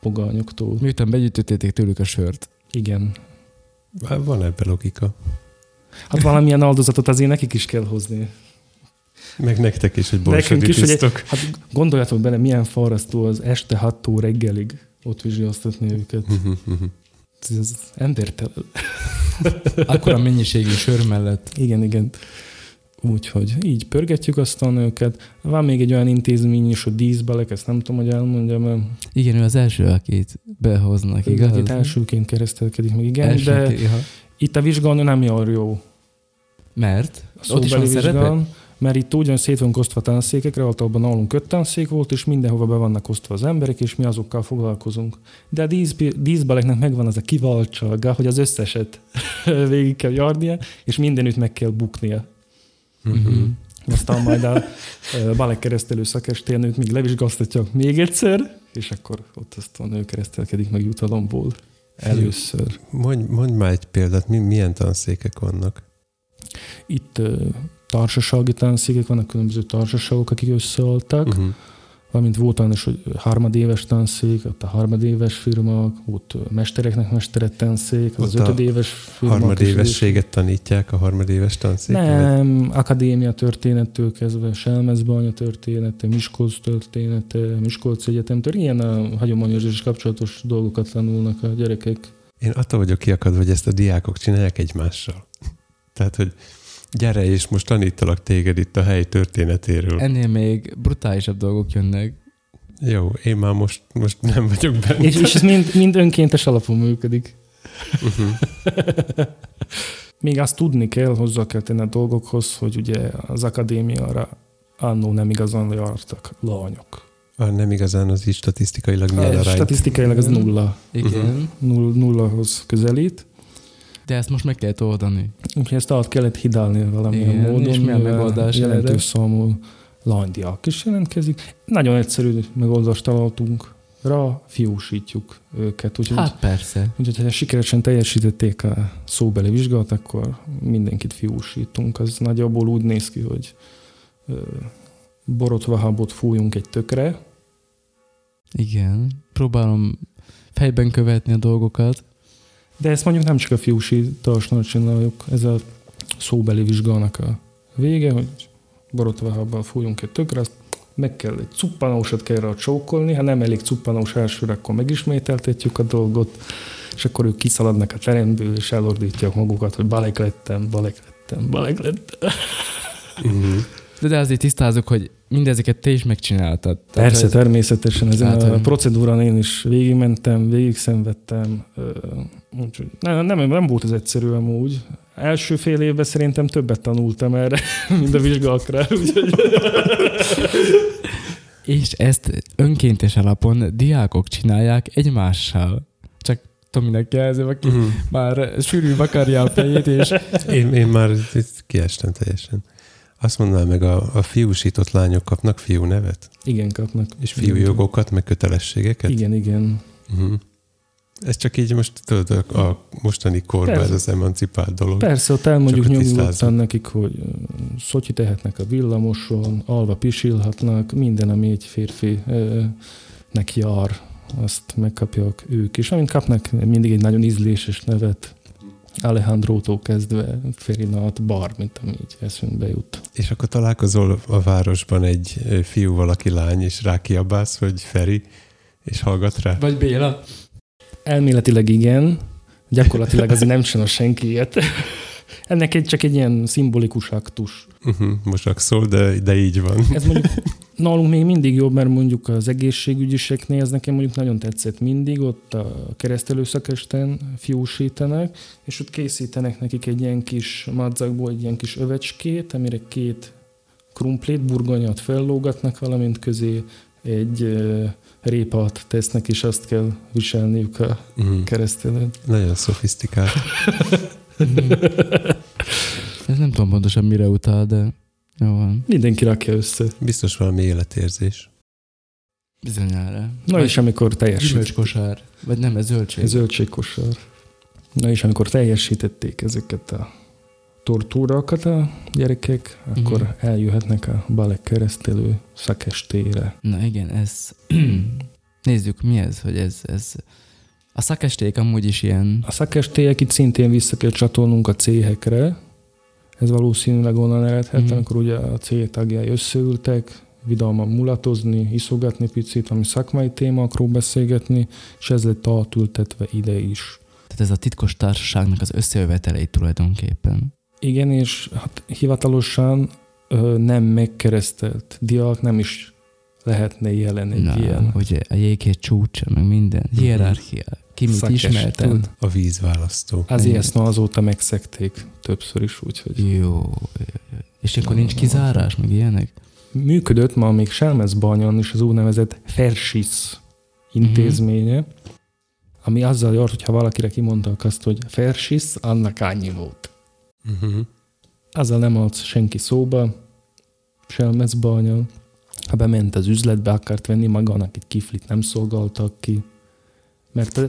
pogányoktól. Miután begyűjtöttétek tőlük a sört. Igen. Van ebben logika. Hát valamilyen áldozatot azért nekik is kell hozni. Meg nektek is, hogy Nekünk is, hogy. Hát gondoljatok bele, milyen fárasztó az este 6 reggelig ott vizsgáztatni őket. Uh-huh, uh-huh. Ez, ez embertelen. (laughs) Akkor a mennyiségű sör mellett. Igen, igen. Úgyhogy így pörgetjük aztán őket. Van még egy olyan intézmény is, hogy díszbelek, ezt nem tudom, hogy elmondjam, mert Igen, ő az első, akit behoznak, igaz, itt elsőként keresztelkedik meg, igen, Első, de ja. itt a vizsgálni nem jár jó. Mert? A Ott is van szóbeli szerepe? Mert itt úgy van szét van osztva tanszékekre, általában nálunk öt tanszék volt, és mindenhova be vannak osztva az emberek, és mi azokkal foglalkozunk. De a dísz, díszbeleknek megvan az a kivaltsága, hogy az összeset (laughs) végig kell járnia, és mindenütt meg kell buknia. Uh-huh. Aztán majd a balek keresztelő szakestélnőt még levizsgáztatják még egyszer, és akkor ott aztán ő keresztelkedik meg jutalomból először. Mondj, mondj már egy példát, mi, milyen tanszékek vannak? Itt társasági tanszékek vannak, különböző társaságok, akik összeálltak, Uh-huh. valamint volt olyan is, hogy harmadéves tanszék, ott a harmadéves firmák, ott mestereknek mesteret tanszék, az Ott a ötödéves firmák. is Harmadévességet tanítják a harmadéves tanszéken? Nem, akadémia történettől kezdve, Selmezbanya története, Miskolc története, Miskolc Egyetemtől, ilyen a hagyományos és kapcsolatos dolgokat tanulnak a gyerekek. Én attól vagyok kiakadva, hogy ezt a diákok csinálják egymással. (laughs) Tehát, hogy gyere, és most tanítalak téged itt a hely történetéről. Ennél még brutálisabb dolgok jönnek. Jó, én már most, most nem vagyok benne. És, és ez mind, mind önkéntes alapon működik. Uh-huh. (laughs) Még azt tudni kell, hozzá kell tenni a dolgokhoz, hogy ugye az akadémiára annó nem igazán jártak lányok. Ah, nem igazán az így statisztikailag milyen Ez arányt. Statisztikailag az Igen. nulla. Igen. Mhm. Null, nullahoz közelít. De ezt most meg kell oldani. Úgyhogy ezt át kellett hidalni valamilyen Igen, módon. és mi a megoldás? Jelentős számú lánydiák is jelentkezik. Nagyon egyszerű megoldást találtunk. ra fiúsítjuk őket. Úgyhogy, Hát persze. úgyhogy ha sikeresen teljesítették a szóbeli vizsgát, akkor mindenkit fiúsítunk. Az nagyjából úgy néz ki, hogy ö, borotvahabot fújunk egy tökre, Igen. Próbálom fejben követni a dolgokat. De ezt mondjuk nem csak a fiúsításnál csináljuk, ez a szóbeli vizsgának a vége, hogy borotvahabbal fújunk egy tökre, azt meg kell egy cuppanósat kell rá csókolni, ha nem elég cuppanós elsőre, akkor megismételtetjük a dolgot, és akkor ők kiszaladnak a teremből, és elordítják magukat, hogy balek lettem, balek lettem, balek lettem. Uh-huh. De, de azért tisztázok, hogy mindezeket te is megcsináltad. Persze, hogy- természetesen ezen Tehát, a hogy- procedúrán én is végigmentem, végigszenvedtem, ö, úgyhogy nem, nem, nem volt ez egyszerű amúgy. Első fél évben szerintem többet tanultam erre, (laughs) mint a vizsgákra, (laughs) úgyhogy És ezt önkéntes alapon diákok csinálják egymással. Csak Tominek jelzem, aki Uh-huh. már sűrű vakarja a fejét, és (laughs) Én, én már itt kiestem teljesen. Azt mondanám meg, a, a fiúsított lányok kapnak fiú nevet? igen, kapnak. És fiú jogokat, meg kötelességeket? Igen, igen. Uh-huh. Ez csak így most tudod, a, a mostani korban Persze. ez az emancipált dolog. Persze, ott elmondjuk tisztázzuk. nekik, hogy szotyi tehetnek a villamoson, alva pisilhatnak, minden, ami egy férfi ö, nek jár, azt megkapják ők is. Amint kapnak mindig egy nagyon ízléses nevet, Alejandrótól kezdve Ferinat, Bar, mint ami így eszünkbe jut. És akkor találkozol a városban egy ö, fiú, valaki lány, és rákiabálsz, hogy Feri, és hallgat rá. vagy Béla. Elméletileg igen, gyakorlatilag azért nem csinál senki ilyet. Ennek egy, csak egy ilyen szimbolikus aktus. Uh-huh. Most szól, de, de így van. Ez mondjuk nálunk még mindig jobb, mert mondjuk az egészségügyiseknél ez nekem mondjuk nagyon tetszett mindig, ott a keresztelőszakesten fiúsítanak, és ott készítenek nekik egy ilyen kis madzakból egy ilyen kis övecskét, amire két krumplét, burgonyat fellógatnak, valamint közé egy répát tesznek, és azt kell viselniük a Uh-huh. keresztelőn. Nagyon szofisztikált. (laughs) Ez nem tudom pontosan mire utal, de jó van. Mindenki rakja össze. Biztos valami életérzés. Bizonyára. Na Vagy és amikor teljesít, Gyümölcskosár. Vagy nem, ez zöldség. zöldségkosar. Na és amikor teljesítették ezeket a tortúrakat a gyerekek, akkor Mhm. eljöhetnek a balek keresztelő szakestére. Na igen, ez... (clears throat) Nézzük, mi ez, hogy ez, ez... A szakesték amúgy is ilyen... A szakestélyek itt szintén vissza kell csatolnunk a céhekre. Ez valószínűleg onnan eredhet, mm. amikor ugye a céh tagjai összeültek, vidáman mulatozni, iszogatni picit, ami szakmai témákról beszélgetni, és ez lett átültetve ide is. Tehát ez a titkos társaságnak az összejövetelei tulajdonképpen. Igen, és hát hivatalosan ö, nem megkeresztelt diák nem is lehetne jelen egy Na, ilyen. ugye a jéghét csúcsa, meg minden. Hierarchia. Ki mit Szakesten. ismer, tud. A vízválasztó. Azért Igen. ezt azóta megszekték többször is, úgyhogy Jó. És akkor nincs kizárás, meg ilyenek? működött ma még Selmezbanyon is az úgynevezett Fersis intézménye, ami azzal járt, hogyha valakire kimondtak azt, hogy Fersis, annak annyi volt. Uh-huh. Azzal nem adsz senki szóba, Selmezbanyon. Ha bement az üzletbe, akart venni magának egy kiflit, nem szolgáltak ki. Mert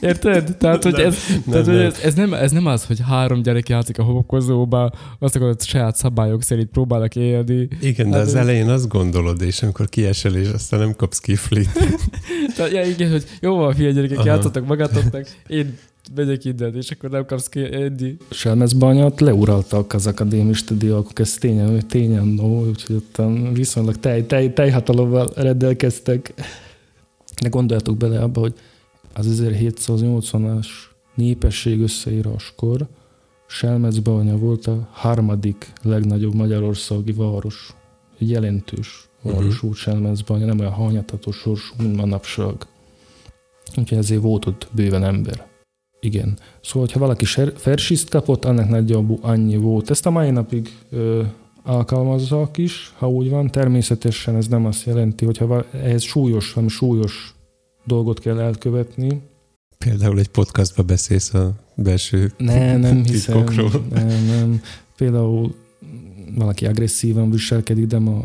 Érted? Tehát, hogy (laughs) ez, tehát, hogy nem. ez, ez, nem, ez nem az, hogy három gyerek játszik a homokozóba, azt akarod, saját szabályok szerint próbálnak élni. Igen, de Hát az ez- elején azt gondolod, és amikor kiesel, és aztán nem kapsz kiflit. (laughs) Tehát, ja, igen, hogy jó van, figyelj gyerekek, Aha. játszottak magatoknak, én megyek innen, és akkor nem kapsz ki enni. Selmezbanyat leuraltak az akadémista diákok, ez tényen, tényen no, úgyhogy ottan viszonylag tej, tej, tejhatalommal rendelkeztek. De gondoljatok bele abba, hogy az 1780-as népesség összeíráskor Selmezbanya volt a harmadik legnagyobb magyarországi város. Egy jelentős város volt Selmezbanya, nem olyan hanyatatos sorsú, mint manapság. Úgyhogy ezért volt ott bőven ember. Igen. Szóval, ha valaki fersiszt kapott, annak nagyjából annyi volt. Ezt a mai napig ö, alkalmazzak is, ha úgy van. Természetesen ez nem azt jelenti, hogyha va- ehhez súlyos, valami súlyos dolgot kell elkövetni. Például egy podcastba beszélsz a belső Ne, nem (laughs) hiszem. Nem, nem. Például valaki agresszívan viselkedik, de ma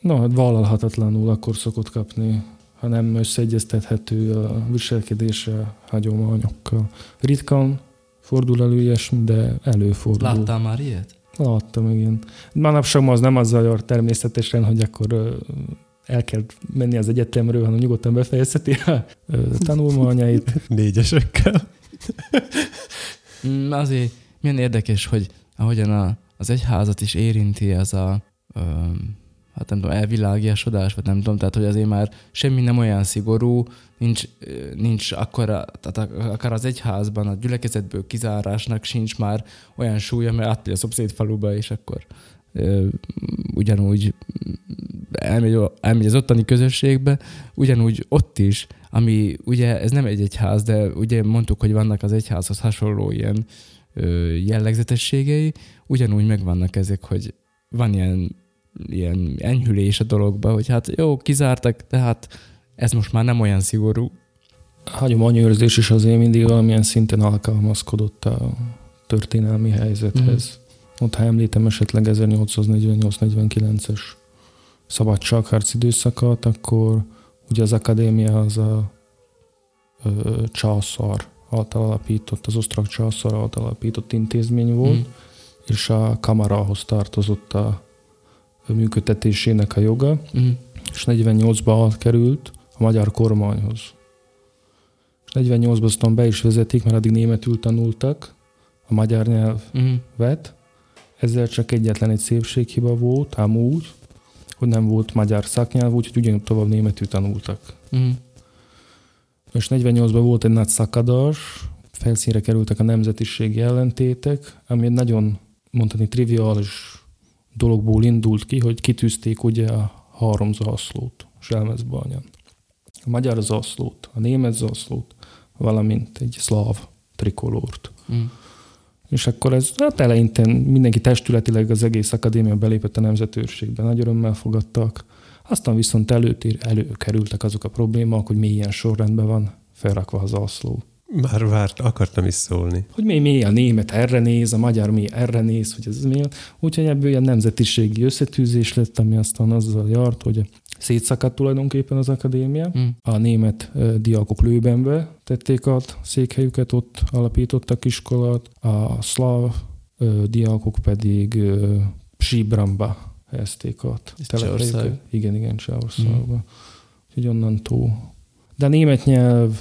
no, hát vállalhatatlanul akkor szokott kapni ha nem összeegyeztethető a viselkedése hagyományokkal. Ritkán fordul elő ilyesmi, de előfordul. Láttál már ilyet? Láttam, igen. Manapság az nem azzal jár természetesen, hogy akkor el kell menni az egyetemről, hanem nyugodtan befejezheti a tanulmányait. (laughs) Négyesekkel. Mm, Azért milyen érdekes, hogy ahogyan a, az egyházat is érinti ez a öm, hát nem tudom, elvilágiasodás, vagy nem tudom, tehát hogy azért már semmi nem olyan szigorú, nincs, nincs akkora, tehát ak- akár az egyházban a gyülekezetből kizárásnak sincs már olyan súlya, mert átmegy a szomszéd faluba, és akkor ö, ugyanúgy elmegy, elmegy az ottani közösségbe, ugyanúgy ott is, ami ugye ez nem egy egyház, de ugye mondtuk, hogy vannak az egyházhoz hasonló ilyen ö, jellegzetességei, ugyanúgy megvannak ezek, hogy van ilyen, ilyen enyhülés a dologba, hogy hát jó, kizártak, tehát ez most már nem olyan szigorú. A hagyományőrzés is azért mindig valamilyen szinten alkalmazkodott a történelmi helyzethez. Ott, ha említem esetleg 1848-49-es szabadságharc időszakot, akkor ugye az akadémia az a ö, császár által alapított, az osztrák császár által alapított intézmény volt, Mm. és a kamarához tartozott a működtetésének a joga, Mm. és 48-ban került a magyar kormányhoz. És 48-ban aztán be is vezetik, mert addig németül tanultak a magyar nyelvet. Mm. Ezzel csak egyetlen egy szépséghiba volt, ám úgy, hogy nem volt magyar szaknyelv, úgyhogy ugyanúgy tovább németül tanultak. Mm. És 48-ban volt egy nagy szakadás, felszínre kerültek a nemzetiségi ellentétek, ami egy nagyon, mondani, triviális dologból indult ki, hogy kitűzték ugye a három zászlót Selmezbanyan. A magyar zászlót, a német zászlót, valamint egy szláv trikolórt. Mm. És akkor ez hát eleinte mindenki testületileg az egész akadémia belépett a nemzetőrségbe, nagy örömmel fogadtak. Aztán viszont előtér, előkerültek azok a problémák, hogy milyen sorrendben van felrakva az zászló. Már várt, akartam is szólni. Hogy mi, mi a német erre néz, a magyar mi erre néz, hogy ez mi. Úgyhogy ebből ilyen nemzetiségi összetűzés lett, ami aztán azzal járt, hogy szétszakadt tulajdonképpen az akadémia. Mm. A német diákok Lőbenbe tették át székhelyüket, ott alapítottak iskolát, a szláv diákok pedig Síbramba helyezték át. Igen, igen, Csehországban. Úgyhogy onnantól. De a német nyelv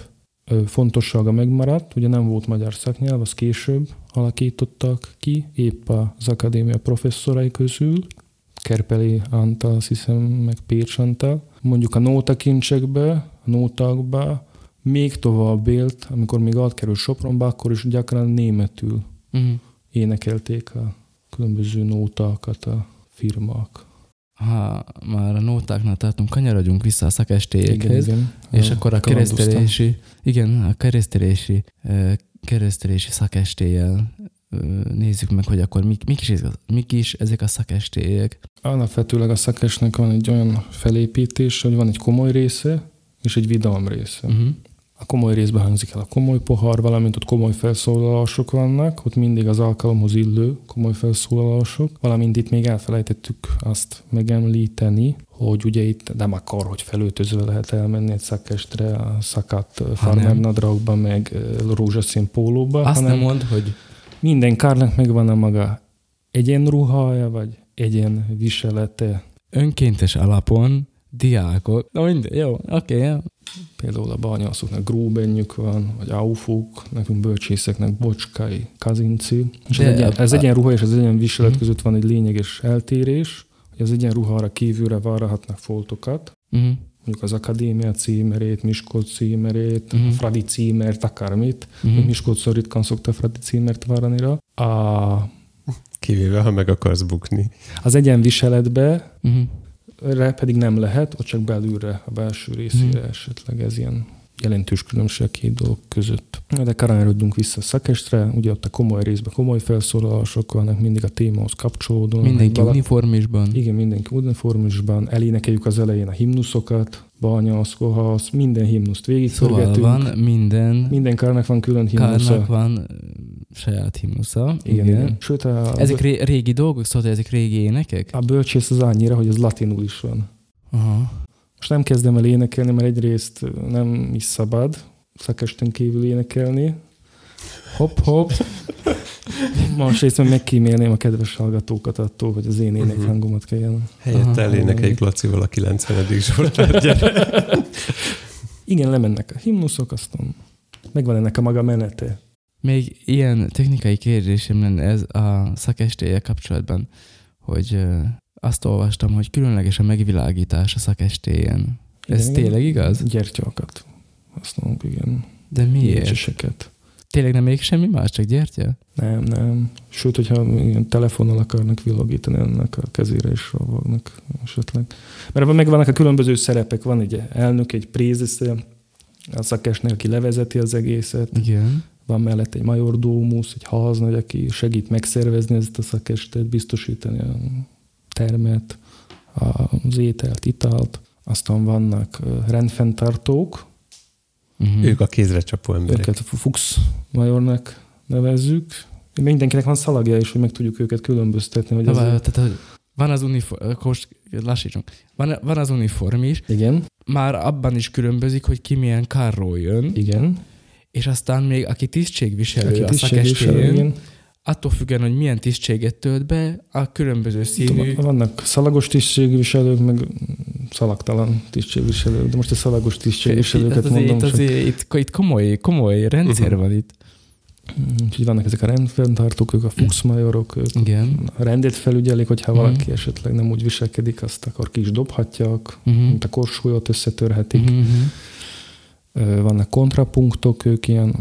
fontossága megmaradt, ugye nem volt magyar szaknyelv, az később alakítottak ki, épp az akadémia professzorai közül, Kerpeli Antal, azt hiszem, meg Pécs Antal. Mondjuk a nótakincsekbe, a nótákba még tovább élt, amikor még átkerül Sopronba, akkor is gyakran németül Mm. énekelték a különböző nótákat a firmák. Ha már a nótáknál tartunk, kanyarodjunk vissza a szakestélyekhez. igen. És akkor a keresztelési, igen, a keresztelési, keresztelési szakestélyel nézzük meg, hogy akkor mik, mik, is, ezek- mik is ezek a szakestélyek. Alapvetőleg a szakesnek van egy olyan felépítés, hogy van egy komoly része, és egy vidám része. Uh-huh. A komoly részben hangzik el a komoly pohar, valamint ott komoly felszólalások vannak, ott mindig az alkalomhoz illő komoly felszólalások, valamint itt még elfelejtettük azt megemlíteni, hogy ugye itt nem akar, hogy felöltözve lehet elmenni egy szakestre a szakat farmer nadrágba, meg rózsaszín pólóba, Azt hanem nem mond, hogy minden kárnak megvan a maga egyenruhája, vagy egyen viselete. önkéntes alapon diákok, na minden, jó, oké, okay. Például a bányászoknak gróbenjük van, vagy aufuk, nekünk bölcsészeknek bocskai, kazinci. És egyen, a- ez egyenruha és az egyen viselet Mhm. között van egy lényeges eltérés, hogy az egyenruhára kívülre varratnak foltokat, Uh-huh. mondjuk az akadémia címerét, Miskolc címerét, uh-huh. Fradi címert, akármit. Uh-huh. Miskolcon ritkán szokta Fradi címert varrani rá. A, Kivéve, ha meg akarsz bukni. az egyenviseletbe Uh-huh. Re pedig nem lehet, ott csak belülre, a belső részére Mhm. esetleg ez ilyen jelentős különbség a két dolog között. De kanyarodjunk vissza a szakestre, ugye ott a komoly részben komoly felszólalások vannak, mindig a témához kapcsolódóan. Mindenki Vala- uniformisban. Igen, mindenki uniformisban, elénekeljük az elején a himnuszokat, banyasz, kohasz, minden himnuszt Szóval végigforgatünk. van minden, Minden kárnak van külön himnusza. kárnak van saját himnusza. Igen, igen. igen. Sőt, a, Ezek ré- régi dolgok, szóval ezek régi énekek? a bölcsész az annyira, hogy az latinul is van. Aha. Most nem kezdem el énekelni, mert egyrészt nem is szabad szakesten kívül énekelni. Hopp, hopp. Másrészt meg megkímélném a kedves hallgatókat attól, hogy az én énekhangomat kelljen. Helyette elénekeljük Lacival a 90. Zsoltár, gyere. Igen, lemennek a himnuszok, aztán megvan ennek a maga menete. Még ilyen technikai kérdésem lenne ez a szakestéje kapcsolatban, hogy azt olvastam, hogy különleges a megvilágítás a szakestélyen. Ez Igen, tényleg igaz? Gyertyakat használunk, igen. De miért? Gyertyeseket. Tényleg nem még semmi más, csak gyertya? Nem, nem. Sőt, hogyha ilyen telefonnal akarnak villogítani, ennek a kezére is rovognak esetleg. Mert ebben megvannak a különböző szerepek. Van egy elnök, egy prézesze, a szakesnél, aki levezeti az egészet. Igen. Van mellett egy majordómusz, egy haznagy, aki segít megszervezni ezt a szakestet, biztosítani a termet, az ételt, italt. Aztán vannak rendfenntartók, Uh-huh. Ők a kézre csapó emberek. őket Fuchs majornak nevezzük. Mindenkinek van szalagja is, hogy meg tudjuk őket különböztetni. Hogy Na, ez várj, tehát, hogy van az uniform, lassítsunk. Van, van az uniform is, Igen, már abban is különbözik, hogy ki milyen karról jön, igen. És aztán még aki tisztségviselő Aki a igen. attól függően, hogy milyen tisztséget tölt be, a különböző színű... Vannak szalagos tisztségviselők, meg szalagtalan tisztségviselők, de most a szalagos tisztségviselőket Hát azért, mondom, itt, csak, azért, itt, itt komoly, komoly rendszer Mhm. van itt. úgyhogy vannak ezek a rendfenntartók, ők a fuchsmajorok, ők Igen. a rendet felügyelik, hogyha Mhm. valaki esetleg nem úgy viselkedik, azt akkor ki is dobhatják, Uh-huh. mint a korsólyot összetörhetik. Uh-huh. Vannak kontrapunktok, ők ilyen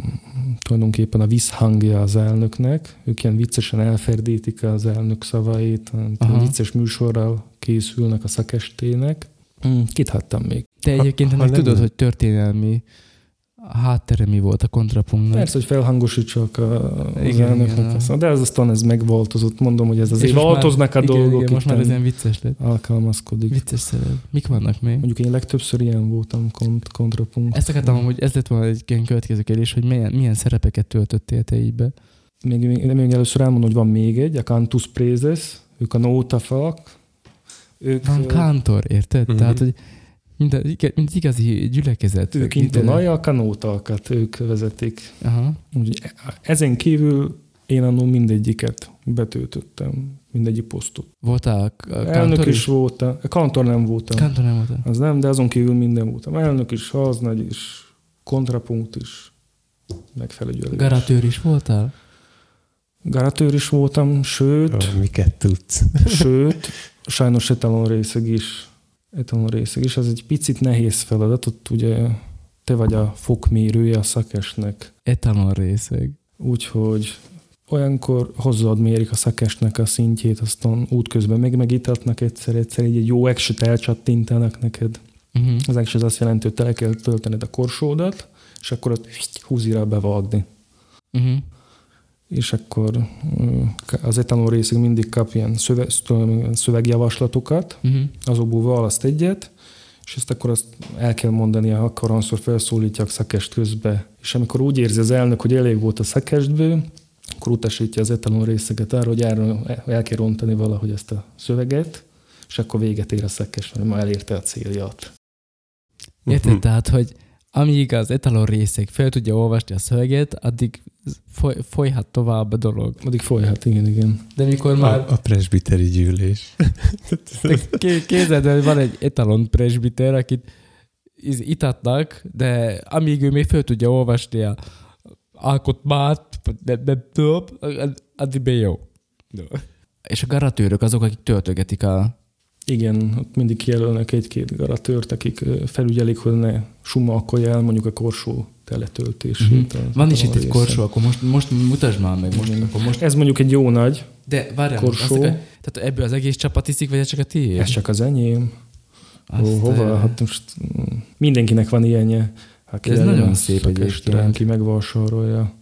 tulajdonképpen a visszhangja az elnöknek, ők ilyen viccesen elferdítik az elnök szavait, Aha. vicces műsorral készülnek a szakestének. Mm, Kit hattam még? Te Ha- egyébként ha ennek nem- tudod, hogy történelmi háttere mi volt a kontrapunktnak? Persze, hogy felhangosítsak a, az Igen, igen, elnöknek. igen. Igen. De ez aztán ez megváltozott. Mondom, hogy ez már- változnak a igen, dolgok. Igen, most már ez ilyen vicces lett. alkalmazkodik. Vicces szerep. Mik vannak még? Mondjuk én legtöbbször ilyen voltam kont- kontrapunkt. Ezt akartam, hogy ez lett volna egy ilyen következő kérdés, hogy milyen, milyen szerepeket töltöttél te így be. Még, még, még először elmondom, hogy van még egy, a Cantus Prézes, ők a nótafalak. Ők, Van ö, kántor, érted? Mhm. Tehát, hogy mint, a, mint igazi gyülekezet. ők Mint- intonálják a nótalkat, ők vezetik. Aha. Úgyhogy ezen kívül én annól mindegyiket betöltöttem, mindegyik posztot. Voltál Elnök is voltam, kantor nem voltam. Kántor nem voltál. Az nem, de azon kívül minden voltam. Elnök is, haznagy is, kontrapunkt is, megfelelő. Garatőr is voltál? Garatőr is voltam, sőt, Miket tudsz? sőt, sajnos etalon részeg is. Etalon részeg is. Ez egy picit nehéz feladat, ott ugye te vagy a fokmérője a szakesnek. Etalon részeg. Úgyhogy olyankor hozzáad mérik a szakesnek a szintjét, aztán útközben meg megitatnak egyszer-egyszer, egy, egy jó exet elcsattintanak neked. Uh-huh. Az exet azt jelenti, hogy tele kell töltened a korsódat, és akkor ott húzira bevágni. Uh-huh. És akkor az etanol részig mindig kap ilyen szöve, szövegjavaslatokat, Uh-huh. azokból választ egyet, és ezt akkor azt el kell mondani, ha akarszor felszólítják szakest közbe. És amikor úgy érzi az elnök, hogy elég volt a szakestből, akkor utasítja az etalon részeget arra, hogy el kell rontani valahogy ezt a szöveget, és akkor véget ér a szakest, mert már elérte a célját. Érted? Mhm. Tehát, hogy amíg az etalon részeg fel tudja olvasni a szöveget, addig foly, folyhat tovább a dolog. Addig folyhat, igen, igen. De mikor már A, a presbiteri gyűlés. ké- képzeld el, hogy van egy etalon presbiter, akit itatnak, de amíg ő még fel tudja olvasni a alkotmányt, nem, nem tudom, addig be jó. No. És a garatőrök azok, akik töltögetik a... Igen, ott mindig kijelölnek egy-két garatőrt, akik felügyelik, hogy ne sumalkolja el mondjuk a korsó teletöltését. Mhm. az Van is itt egy korsó, akkor most, most mutasd már meg. Most, akkor most. Ez mondjuk egy jó nagy, De várjál, korsó. azt tehát ebből az egész csapat iszik, vagy ez csak a tiéd? ez csak az enyém. Ó, hova? Hát most mm, mindenkinek van ilyenje. Aki Ez nagyon szép egyébként. Aki megvásárolja.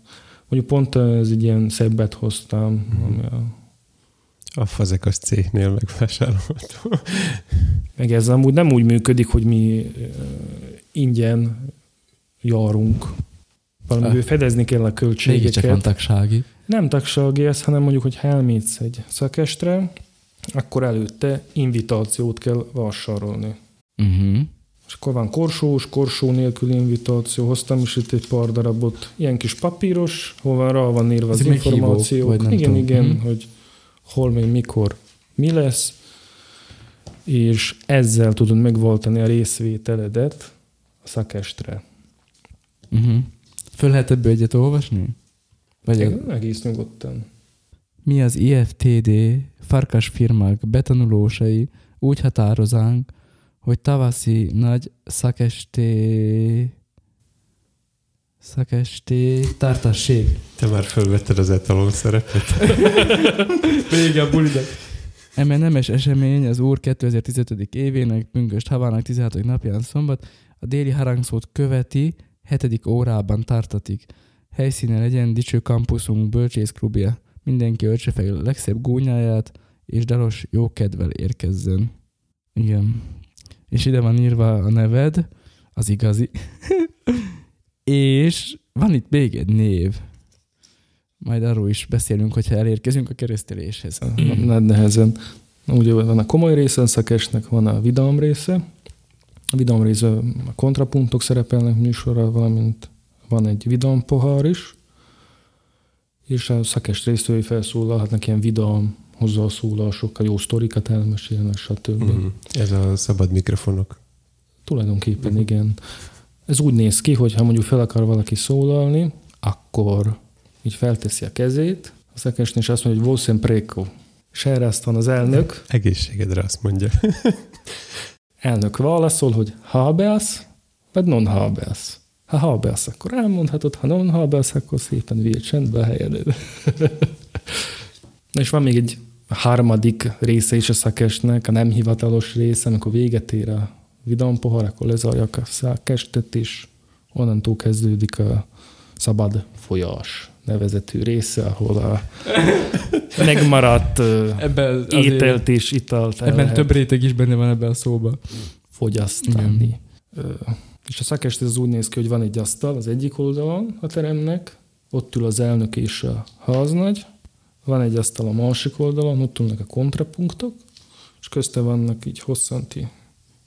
Mondjuk pont ez egy ilyen szebbet hoztam, Mhm. ami a, A fazekas cégnél megvásárolható. meg ez amúgy nem úgy működik, hogy mi ingyen járunk. Valamiből Ah. fedezni kell a Mégiscsak van költségeket. tagsági. Nem tagsági ez, hanem mondjuk, hogy ha elmész egy szakestre, akkor előtte invitációt kell vásárolni. Uh-huh. akkor van korsós, korsó nélkül invitáció, hoztam is itt egy pár darabot, ilyen kis papíros, hol van rá van írva Ez az nem igen, tudom. igen, Mhm. hogy hol, még, mikor, mi lesz, és ezzel tudod megvoltani a részvételedet a szakestre. Uh-huh. Föl lehet ebből egyet olvasni? Vagy a, Igen, egész nyugodtan. mi az IFTD farkas firmák betanulósai úgy határozánk, hogy tavaszi nagy szakesté szakesté tartasség. Te már fölvetted az etalon szerepet. (laughs) Vége a bulidak. Eme nemes esemény az Úr 2015. évének, pünköst havának 16. napján szombat, a déli harangszót követi, 7. órában tartatik. Helyszíne legyen dicső kampuszunk bölcsészklubja. Mindenki öltse fel a legszebb gúnyáját, és dalos jókedvel érkezzen. Igen. És ide van írva a neved, az igazi. (laughs) és van itt még egy név. Majd arról is beszélünk, hogyha elérkezünk a kereszteléshez. Nagy nehezen. Ugye van a komoly része a szakesnek, van a vidám része. A vidám része a kontrapunktok szerepelnek műsorra, valamint van egy vidám pohár is, és a szakes résztvevői felszólalhatnak ilyen vidám hozzászólásokkal, jó sztorikat elmesélnek, stb. Mhm. Ez a szabad mikrofonok. Tulajdonképpen igen. Ez úgy néz ki, hogy ha mondjuk fel akar valaki szólalni, akkor így felteszi a kezét, a szakesnél és azt mondja, hogy Vosen Preko. És erre azt van az elnök, Egészségedre azt mondja. (laughs) elnök válaszol, hogy habelsz, vagy non habelsz. Ha habelsz, akkor elmondhatod, ha non habelsz, akkor szépen vér csendbe a helyeded. (laughs) És van még egy harmadik része is a szakesnek, a nem hivatalos része, amikor véget ér a vidám pohar, akkor lezarják a szakestet, és onnantól kezdődik a szabad folyás nevezetű része, ahol a (laughs) megmaradt Ebben, ételt és italt el ebben lehet több réteg is benne van ebben a szóban. fogyasztani. Ö, És a szakest ez úgy néz ki, hogy van egy asztal az egyik oldalon a teremnek, ott ül az elnök és a háznagy, van egy asztal a másik oldalon, ott ülnek a kontrapunktok, és közte vannak így hosszanti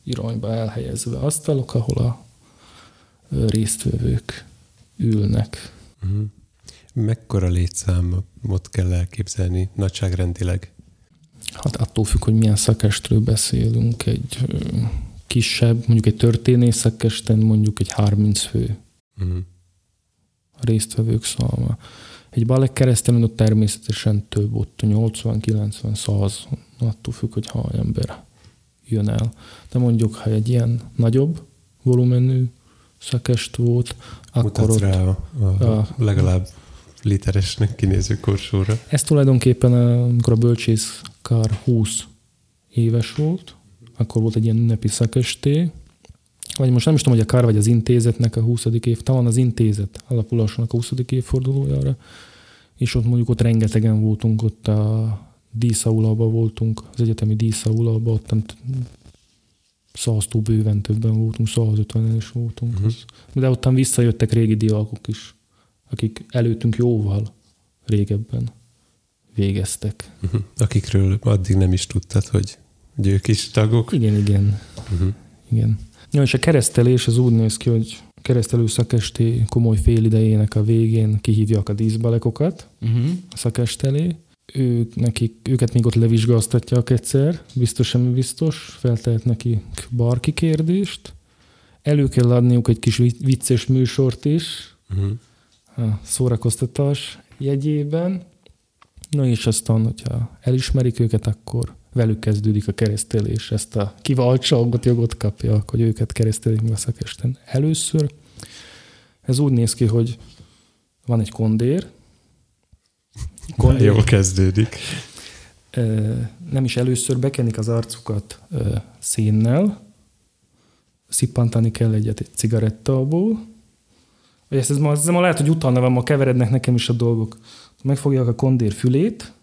irányba elhelyezve asztalok, ahol a résztvevők ülnek. Mhm. Mekkora létszámot kell elképzelni nagyságrendileg? Hát attól függ, hogy milyen szakestről beszélünk. Egy kisebb, mondjuk egy történész szakesten mondjuk egy 30 fő Mhm. a résztvevők száma. Egy balek keresztelen ott természetesen több, ott 80, 90, 100, attól függ, hogy hány ember jön el. De mondjuk, ha egy ilyen nagyobb volumenű szakest volt, akkor ott rá a, a, a- legalább literesnek kinéző korsóra. Ez tulajdonképpen, amikor a bölcsész kar 20 éves volt, akkor volt egy ilyen ünnepi szakesté, vagy most nem is tudom, hogy a kar vagy az intézetnek a 20. év, talán az intézet alapulásának a 20. évfordulójára, és ott mondjuk ott rengetegen voltunk, ott a díszaulában voltunk, az egyetemi díszaulában, ott nem t- száztó bőven többen voltunk, 150 is voltunk. Uh-huh. De ottan visszajöttek régi diákok is, akik előttünk jóval régebben végeztek. Mhm. Akikről addig nem is tudtad, hogy, hogy ők is tagok. Igen, igen, Mhm. igen. Ja, és a keresztelés az úgy néz ki, hogy keresztelő szakesti komoly félidejének a végén kihívják a díszbalekokat Uh-huh. a szakestelé. Ők, nekik, őket még ott levizsgáztatják egyszer, biztos sem biztos, feltehet nekik barki kérdést. Elő kell adniuk egy kis vic- vicces műsort is, a szórakoztatás jegyében. Na és aztán, hogyha elismerik őket, akkor velük kezdődik a keresztelés. Ezt a kiváltságot jogot kapja, hogy őket keresztelik meg a szakesten először. Ez úgy néz ki, hogy van egy kondér, Már jól kezdődik. Nem is először bekenik az arcukat ö, szénnel, szippantani kell egyet egy cigarettából, vagy ezt, ez, ma, ez ma lehet, hogy utána van, ma keverednek nekem is a dolgok. Megfogják a kondér fülét,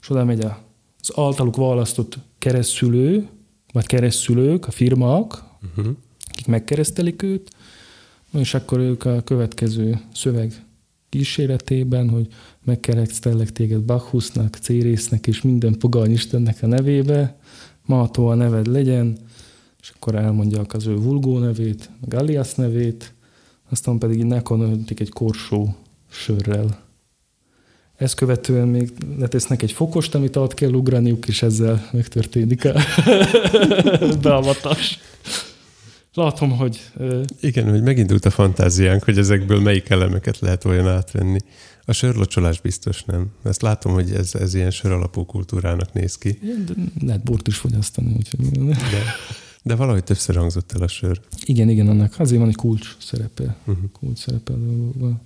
és oda megy az általuk választott keresztülő, vagy keresztülők, a firmák, Uh-huh. akik megkeresztelik őt, és akkor ők a következő szöveg kíséretében, hogy megkeresztellek téged Bacchusnak, Cérésznek és minden pogány istennek a nevébe, mától a neved legyen, és akkor elmondják az ő vulgó nevét, meg alias nevét, aztán pedig így nekonöntik egy korsó sörrel. Ezt követően még letesznek egy fokost, amit át kell ugraniuk, és ezzel megtörténik a (laughs) beavatás. Látom, hogy... Igen, hogy megindult a fantáziánk, hogy ezekből melyik elemeket lehet olyan átvenni. A sörlocsolás biztos nem. Ezt látom, hogy ez, ez ilyen sör alapú kultúrának néz ki. de lehet bort is fogyasztani. Úgyhogy... De, de valahogy többször hangzott el a sör. Igen, igen, annak azért van egy kulcs szerepe. Uh-huh. Kulcs szerepe a dolgokban.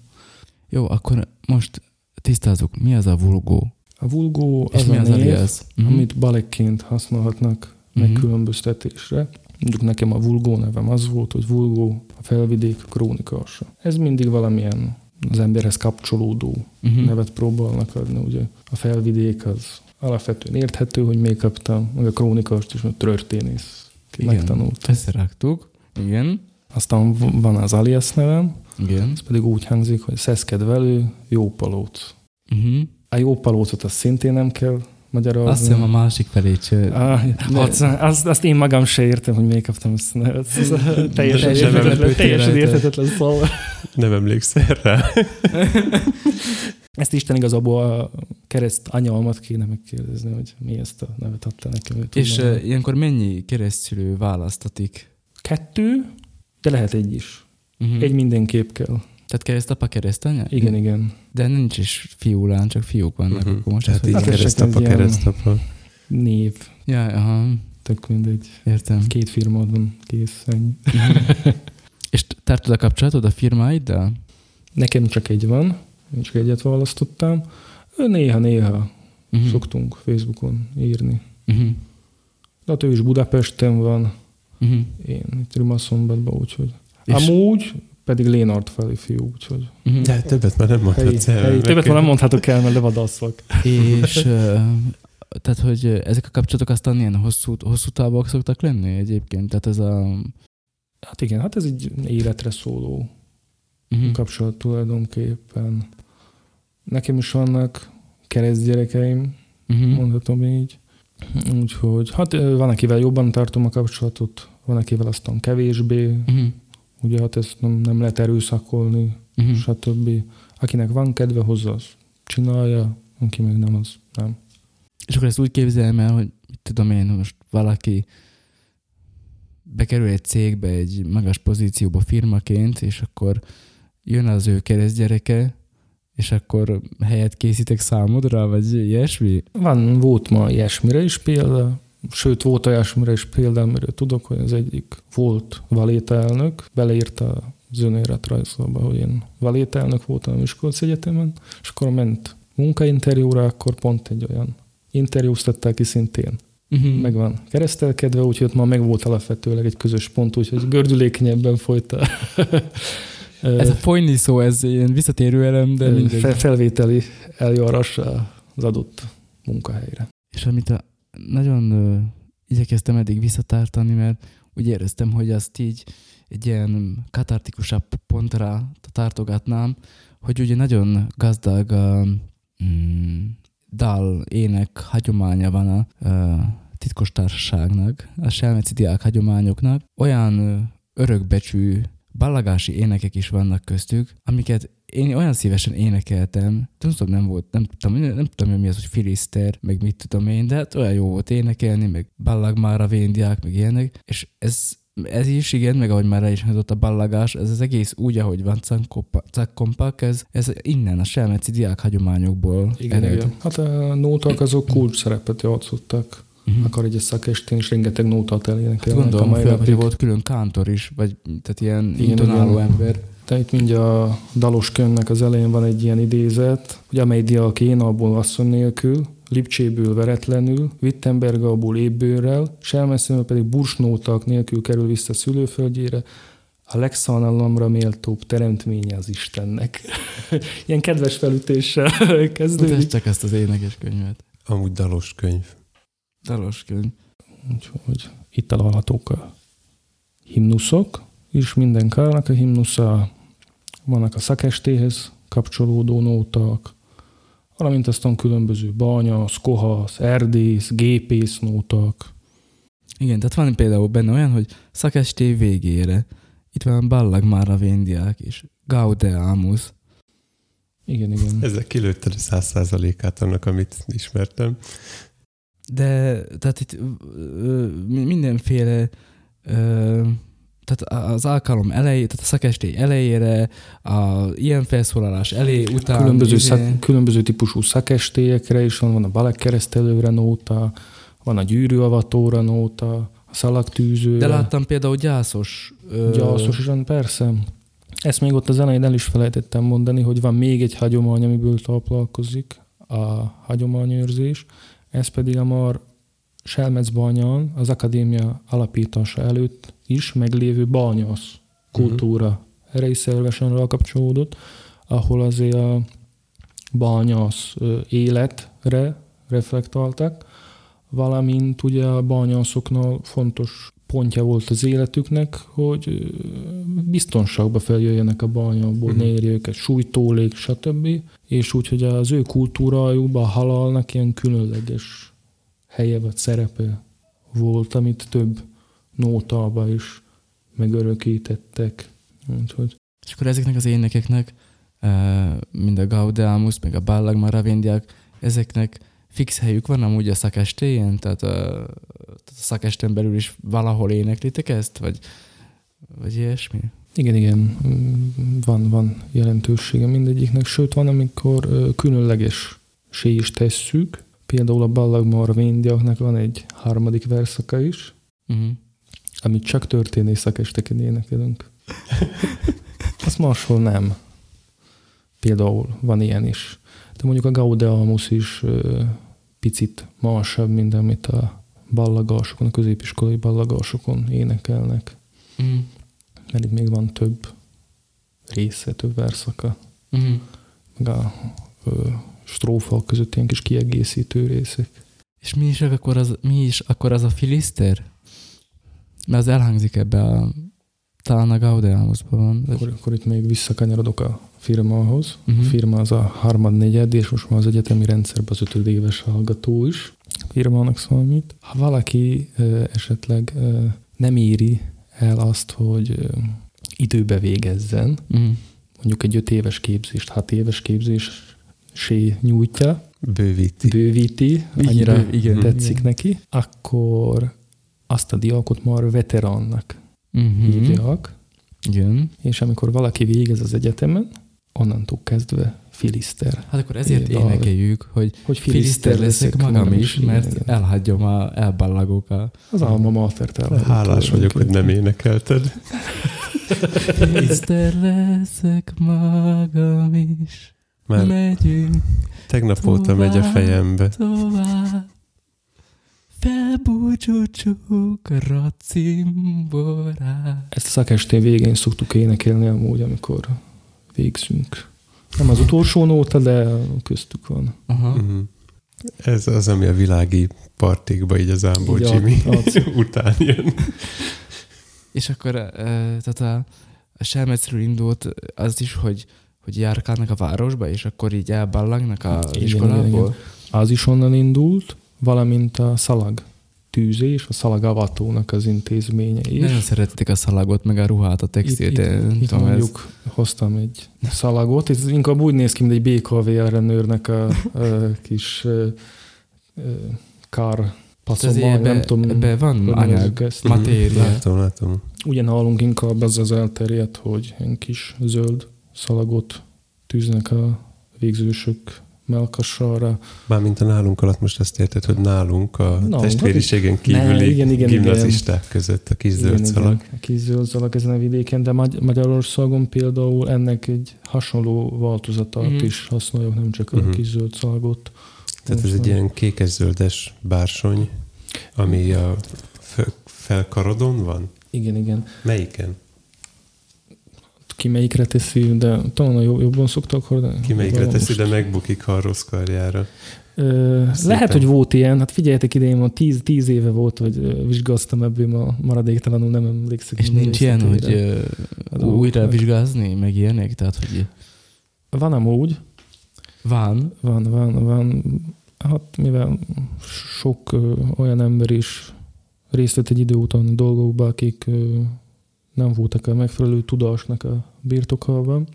Jó, akkor most tisztázzuk, mi az a vulgó? A vulgó És az mi a az név, alias? Mhm. amit balekként használhatnak Mhm. megkülönböztetésre. Mondjuk nekem a vulgó nevem az volt, hogy vulgó, a felvidék krónikása. Ez mindig valamilyen az emberhez kapcsolódó Mhm. nevet próbálnak adni. Ugye a felvidék az alapvetően érthető, hogy még kaptam, meg a krónikást is, mert történész Igen, megtanult. összeraktuk. Igen, Aztán van az alias nevem, igen. ez pedig úgy hangzik, hogy szeszkedvelő, jópalóc. Uh-huh. A jópalócot azt szintén nem kell magyarázni. Azt hiszem a másik felét se. Ah, azt, azt, azt, én magam se értem, hogy miért kaptam ezt. a nevet. Ez a teljesen, érthetetlen, teljesen érthetetlen szó. Nem emlékszel rá? Ezt Isten igazából a kereszt anyalmat kéne megkérdezni, hogy mi ezt a nevet adta nekem. És uh, ilyenkor mennyi keresztülő választatik? Kettő, de lehet egy is. Uh-huh. Egy mindenképp kell. Tehát keresztapa, keresztanya? Igen, igen. De nincs is fiúlán, csak fiúk vannak. Uh-huh. Akkor most így. Hát ez keresztapa, csak egy ilyen- keresztapa. Név, Ja, aha, tök mindegy. értem. Két firmad van, kész, ennyi. (laughs) És tartod a kapcsolatod a firmáiddal? Nekem csak egy van, én csak egyet választottam. Néha-néha Uh-huh. szoktunk Facebookon írni. Uh-huh. De hát ő is Budapesten van, Uh-huh. én itt Rimaszombatban, úgyhogy. És- Amúgy pedig Lénart felé fiú, úgyhogy Uh-huh. De többet már nem helyi, mondhatsz el. helyi. Többet már nem mondhatok el, mert levadászok. És (laughs) tehát, hogy ezek a kapcsolatok aztán ilyen hosszú, hosszú távok szoktak lenni egyébként? Tehát ez a... Hát igen, hát ez egy életre szóló Uh-huh. kapcsolat tulajdonképpen. Nekem is vannak keresztgyerekeim, Uh-huh. mondhatom így. Úgyhogy, hát van, akivel jobban tartom a kapcsolatot, van, akivel aztán kevésbé. Uh-huh. Ugye, hát ezt nem, nem lehet erőszakolni, Uh-huh. stb. Akinek van kedve hozzá, az csinálja, aki meg nem, az nem. És akkor ezt úgy képzeljem el, hogy tudom én, most valaki bekerül egy cégbe, egy magas pozícióba firmaként, és akkor jön az ő keresztgyereke, és akkor helyet készítek számodra, vagy ilyesmi? Van, volt ma ilyesmire is példa, sőt, volt olyasmire is példa, amiről tudok, hogy az egyik volt valételnök, beleírta az önéletrajzolba, hogy én valételnök voltam a Miskolc Egyetemen, és akkor ment munkainterjúra, akkor pont egy olyan interjúztatták ki szintén. Uh-huh. Meg van keresztelkedve, úgyhogy ott már meg volt alapvetőleg egy közös pont, úgyhogy gördülékenyebben folyta. (laughs) Ez a folyni szó, ez ilyen visszatérő elem, de mindegy. Fel, felvételi eljárás az adott munkahelyre. És amit a, nagyon ö, igyekeztem eddig visszatártani, mert úgy éreztem, hogy azt így egy ilyen katartikusabb pontra tartogatnám, hogy ugye nagyon gazdag a mm, dal, ének hagyománya van a, a titkos társaságnak, a selmeci diák hagyományoknak. Olyan ö, örökbecsű ballagási énekek is vannak köztük, amiket én olyan szívesen énekeltem, nem tudom, nem volt, nem tudtam, nem tudtam, hogy mi az, hogy filiszter, meg mit tudom én, de hát olyan jó volt énekelni, meg ballag már a véndiák, meg ilyenek, és ez, ez is igen, meg ahogy már rá is hangzott a ballagás, ez az egész úgy, ahogy van cakkompak, ez, ez innen a selmeci diák hagyományokból Igen, ered. igen. Hát a nóták azok kulcs szerepet játszottak. Uh-huh. Akar egy szakestén is rengeteg nótát Hát elénekelnek. gondolom, a mai volt külön kántor is, vagy tehát ilyen Igen, intonáló igen. ember. De itt mindjárt a dalos könyvnek az elején van egy ilyen idézet, hogy amely diák én abból asszony nélkül, Lipcséből veretlenül, Wittenbergából ébbőrrel, Selmeszőnől pedig bursnótak nélkül kerül vissza szülőföldjére, a legszánalomra méltóbb teremtménye az Istennek. (laughs) Ilyen kedves felütéssel Mutasd (laughs) kezdődik. csak ezt az énekes könyvet. Amúgy dalos könyv. Dalos könyv. Úgyhogy itt találhatók a himnuszok, és minden kárnak a himnusza, vannak a szakestéhez kapcsolódó nótak, valamint aztán különböző banyasz, kohasz, erdész, gépész nótak. Igen, tehát van például benne olyan, hogy szakesté végére itt van Ballag már a véndiák és Gaudeamus. Igen, igen. (laughs) Ezzel kilőtted a száz százalékát annak, amit ismertem. De tehát itt ö, mindenféle ö, tehát az alkalom elejé, tehát a szakesté elejére, a ilyen felszólalás elé, után... Különböző, izé- szak, különböző típusú szakestélyekre is van, van a balekkeresztelőre nóta, van a gyűrűavatóra nóta, a szalagtűzőre. De láttam például gyászos... Ö, Gyászos van, persze. Ezt még ott az elején el is felejtettem mondani, hogy van még egy hagyomány, amiből táplálkozik a hagyományőrzés, ez pedig a mar Selmecbányán az akadémia alapítása előtt is meglévő bányász kultúra erre is szervesen rákapcsolódott, ahol azért a bányász ö, életre reflektáltak, valamint ugye a bányászoknál fontos pontja volt az életüknek, hogy biztonságba feljöjjenek a bányából, Mhm. ne érje őket sújtólék, stb. És úgy, hogy az ő kultúrájukban a halálnak ilyen különleges helye vagy szerepe volt, amit több nótába is megörökítettek. Úgyhogy És akkor ezeknek az énekeknek, mind a Gaudeamus, meg a Ballag Maravindiak, ezeknek fix helyük van amúgy a szakestéjen? Tehát a, a szakesten belül is valahol éneklitek ezt? Vagy, vagy ilyesmi? igen, igen, van, van jelentősége mindegyiknek, sőt van, amikor különleges sé is tesszük. Például a Ballag Marvindiaknak van egy harmadik verszaka is, Uh-huh. Amit csak történész szakesteken énekelünk. (laughs) Azt máshol nem. Például van ilyen is. De mondjuk a Gaudeamus is ö, picit másabb, mint amit a ballagásokon, a középiskolai ballagásokon énekelnek. Uh-huh. Mert itt még van több része, több verszaka. Uh-huh. Meg a ö, strófák között ilyen kis kiegészítő részek. És mi is akkor az, mi is akkor az a filiszter? Mert az elhangzik ebbe a talán a Gaudeamusban van. vagy- Akkor, akkor itt még visszakanyarodok a firmához. Mhm. A firma az a harmad negyed, és most már az egyetemi rendszerben az ötödéves hallgató is. A firmának számít. Ha valaki ö, esetleg ö, nem éri el azt, hogy ö, időbe végezzen, Uh-huh. mondjuk egy öt éves képzést, hat éves képzés sé nyújtja, Bővíti. bővíti, annyira Bő- igen, tetszik igen. neki, akkor azt a diákot már veteránnak Uh-huh. hívják, Igen. és amikor valaki végez az egyetemen, onnantól kezdve filiszter. Hát akkor ezért Igen, énekeljük, hogy Hogy filiszter leszek magam is, mert igen. elhagyom a elballagok a Az alma matert Hálás vagyok, hogy nem énekelted. Filiszter leszek magam is. Már Megyünk tegnap óta megy a fejembe. tovább. Felbúcsúcsuk a cimborát. Ezt a szakestén végén szoktuk énekelni amúgy, amikor végzünk. Nem az utolsó nóta, de köztük van. Aha. Mhm. Ez az, ami a világi partikba így az Ámbó Jimmy (laughs) után jön. És akkor uh, tehát a, a Selmecről indult az is, hogy, hogy járkálnak a városba, és akkor így elballagnak az Igen, iskolából. igen, Az is onnan indult, valamint a szalag tűzés, a szalagavatónak az intézménye is. Nagyon szeretitek a szalagot, meg a ruhát, a textilt. Itt, itt, itt tudom, ez- mondjuk hoztam egy szalagot, ez inkább úgy néz ki, mint egy BKV ellenőrnek a, a kis ö, ö, kár passzolmány, ebbe, nem tudom, ebbe van anyag, matéria. Látom, látom. Ugye nálunk inkább az az elterjedt, hogy egy kis zöld szalagot tűznek a végzősök melkassára. Mármint a nálunk alatt most azt érted, hogy nálunk a Nálunk, testvériségen Ne, kívüli igen, igen, gimnazisták között a kis szalag. Igen, a kis szalag ezen a vidéken, de Magy- Magyarországon például ennek egy hasonló változatát Mhm. is használjuk, nem csak a Mhm. kis szalagot. Tehát ez egy ilyen kékes-zöldes bársony, ami a f- felkarodon van? Igen, igen. Melyiken? Ki melyikre teszi, de talán a jobb- jobban szoktak hordani. Ki melyikre teszi, most. de megbukik, ha a rossz karjára. Ö, lehet, hogy volt ilyen. Hát figyeljetek ide, én ma tíz, tíz éve volt, hogy ö, vizsgáztam ebből ma maradéktalanul, nem emlékszek. És nincs ilyen, hogy Az újra ok- vizsgázni, meg ilyenek? Tehát, hogy Van amúgy, van, van, van, van. Hát mivel sok ö, olyan ember is részt vett egy idő után dolgokba, akik ö, nem voltak a megfelelő tudásnak a birtokában,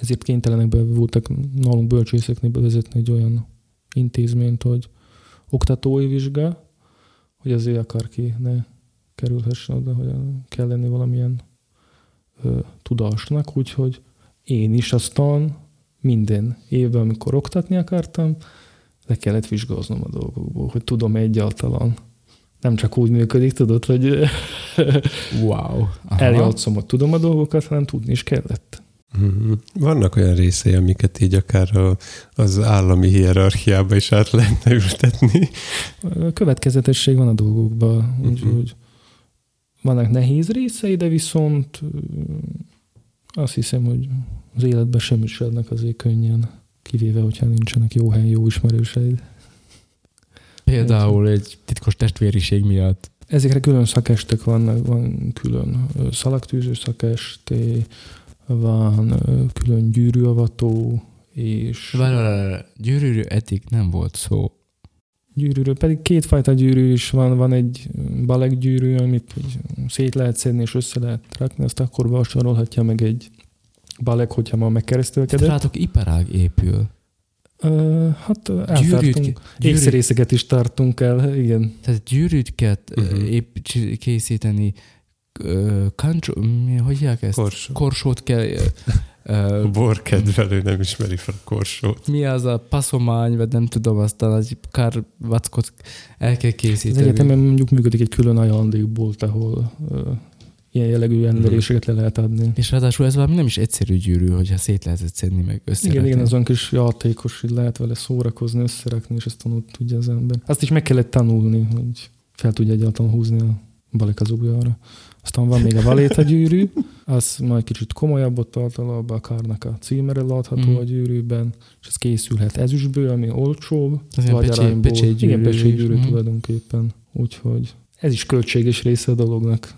ezért kénytelenek be voltak nálunk bölcsészeknél bevezetni egy olyan intézményt, hogy oktatói vizsga, hogy azért akárki ne kerülhessen oda, hogy kell lenni valamilyen ö, tudásnak, úgyhogy én is aztán minden évben, amikor oktatni akartam, le kellett vizsgáznom a dolgokból, hogy tudom egyáltalán. Nem csak úgy működik, tudod, hogy (laughs) Wow. eljátszom, hogy tudom a dolgokat, hanem tudni is kellett. Mhm. Vannak olyan részei, amiket így akár a, az állami hierarchiába is át lehetne ültetni. Következetesség van a dolgokban, Mhm. úgyhogy vannak nehéz részei, de viszont azt hiszem, hogy az életben semmi sem azért könnyen, kivéve, hogyha nincsenek jó hely, jó ismerőseid. Például egy titkos testvériség miatt. Ezekre külön szakestek vannak, van külön szalagtűző szakesté, van külön gyűrűavató, és Várj, várj, várj. Gyűrűről eddig nem volt szó. gyűrűről pedig kétfajta gyűrű is van, van egy balek gyűrű, amit szét lehet szedni és össze lehet rakni, azt akkor vásárolhatja meg egy balek, hogyha ma megkeresztülkedett. Rátok iparág épül. Ö, hát eltartunk, ékszerészeket is tartunk el, igen. tehát gyűrűt kell Mhm. uh-huh. épp, csi- készíteni, kancsó, mi, hogy hívják ezt? Korsó. Korsót kell, ö, A ö, bor kedvelő nem ismeri fel a korsót. mi az a paszomány, vagy nem tudom, aztán egy kár vackot el kell Az készíteni. egyetemen mondjuk működik egy külön ajándékbolt, ahol ö, ilyen jellegű rendeléseket le lehet adni. És ráadásul ez valami nem is egyszerű gyűrű, hogyha szét lehet szedni, meg összerakni. Igen, igen, azon kis játékos, hogy lehet vele szórakozni, összerakni, és ezt tanult tudja az ember. Azt is meg kellett tanulni, hogy fel tudja egyáltalán húzni a balek az ujjára. Aztán van még a valéta gyűrű, az majd kicsit komolyabb, ott általában a kárnak a címere látható Mhm. a gyűrűben, és ez készülhet ezüstből, ami olcsóbb, Az ilyen pecsé- aranyból. pecsétgyűrű Igen, pecsétgyűrű. Mhm. tulajdonképpen. Úgyhogy ez is költséges része a dolognak.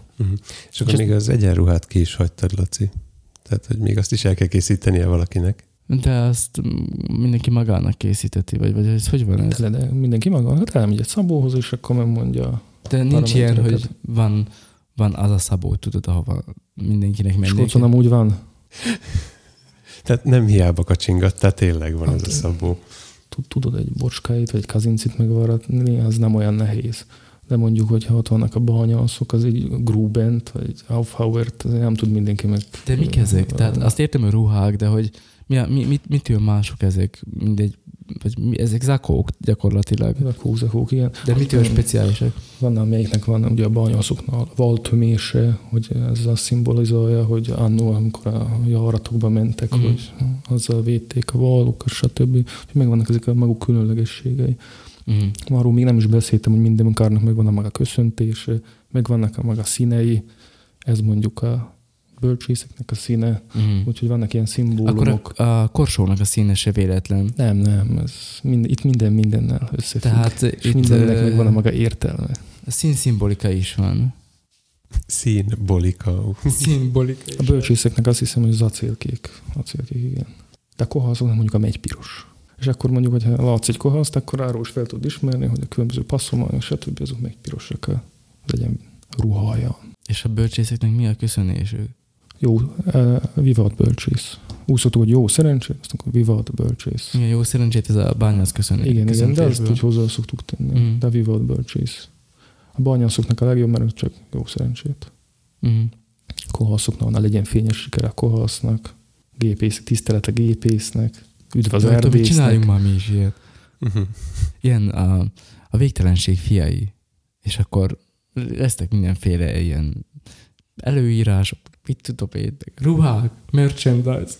És akkor És még az egyenruhát ki is hagytad, Laci. Tehát, hogy még azt is el kell készítenie valakinek. De azt mindenki magának készíteti, vagy, vagy ez hogy van ez? De, de mindenki maga, hát elmegy egy szabóhoz, és akkor megmondja, De nincs ilyen, hogy van, van az a szabó, tudod, ahova mindenkinek menni. Skócon nem úgy van. (laughs) Tehát nem hiába kacsingattál, tényleg van az a szabó. Tud- Tudod, egy bocskáit vagy egy kazincit megvaratni, az nem olyan nehéz. De mondjuk, hogyha ott vannak a banyaszok, az egy Grubent, vagy egy Aufhauert, nem tud mindenki meg. De mik ezek? Tehát azt értem, hogy ruhák, de hogy mi, a- mi, mit, mitől mások ezek? Mindegy, vagy mi, ezek zakók gyakorlatilag. A kózakók, igen. De mitől speciálisak? Van, amelyiknek van ugye a banyaszoknál valtömése, hogy ez azt szimbolizálja, hogy annó, amikor a járatokba mentek, mm. hogy azzal védték a valukat, stb. Megvannak ezek a maguk különlegességei. Mm. Arról még nem is beszéltem, hogy minden kárnak megvan a maga köszöntése, megvannak a maga színei, ez mondjuk a bölcsészeknek a színe, Mm. úgyhogy vannak ilyen szimbólumok. Akkor a, a korsónak a színe se véletlen. Nem, nem, ez mind, itt minden mindennel összefügg. Tehát és itt mindennek ö, megvan a maga értelme. a színszimbolika is van. Színbolika. (laughs) Szimbolika A bölcsészeknek azt hiszem, hogy az acélkék. Acélkék, igen. De a kohaszoknak mondjuk a megypiros. És akkor mondjuk, hogyha látsz egy kohaszt, akkor arról is fel tud ismerni, hogy a különböző passzományok, stb. azok megypirosak a legyen ruhája. És a bölcsészeknek mi a köszönésük? Jó, uh, vivat bölcsész. Úgy szoktuk, hogy jó szerencsét, azt hogy vivat bölcsész. Igen, jó szerencsét ez a bányász köszönés. Igen, igen, de köszöntésből. úgy hozzá szoktuk tenni. Mm. De vivat bölcsész. A bányászoknak a legjobb, mert csak jó szerencsét. Mm. Kohaszoknak ne legyen fényes siker a kohasznak. Gépész, tisztelet a gépésznek. Üdv az hogy Csináljunk erdésznek. már mi is ilyet. Uh-huh. Ilyen a, a végtelenség fiai. És akkor lesznek mindenféle ilyen előírások, mit tudom én, ruhák, merchandise.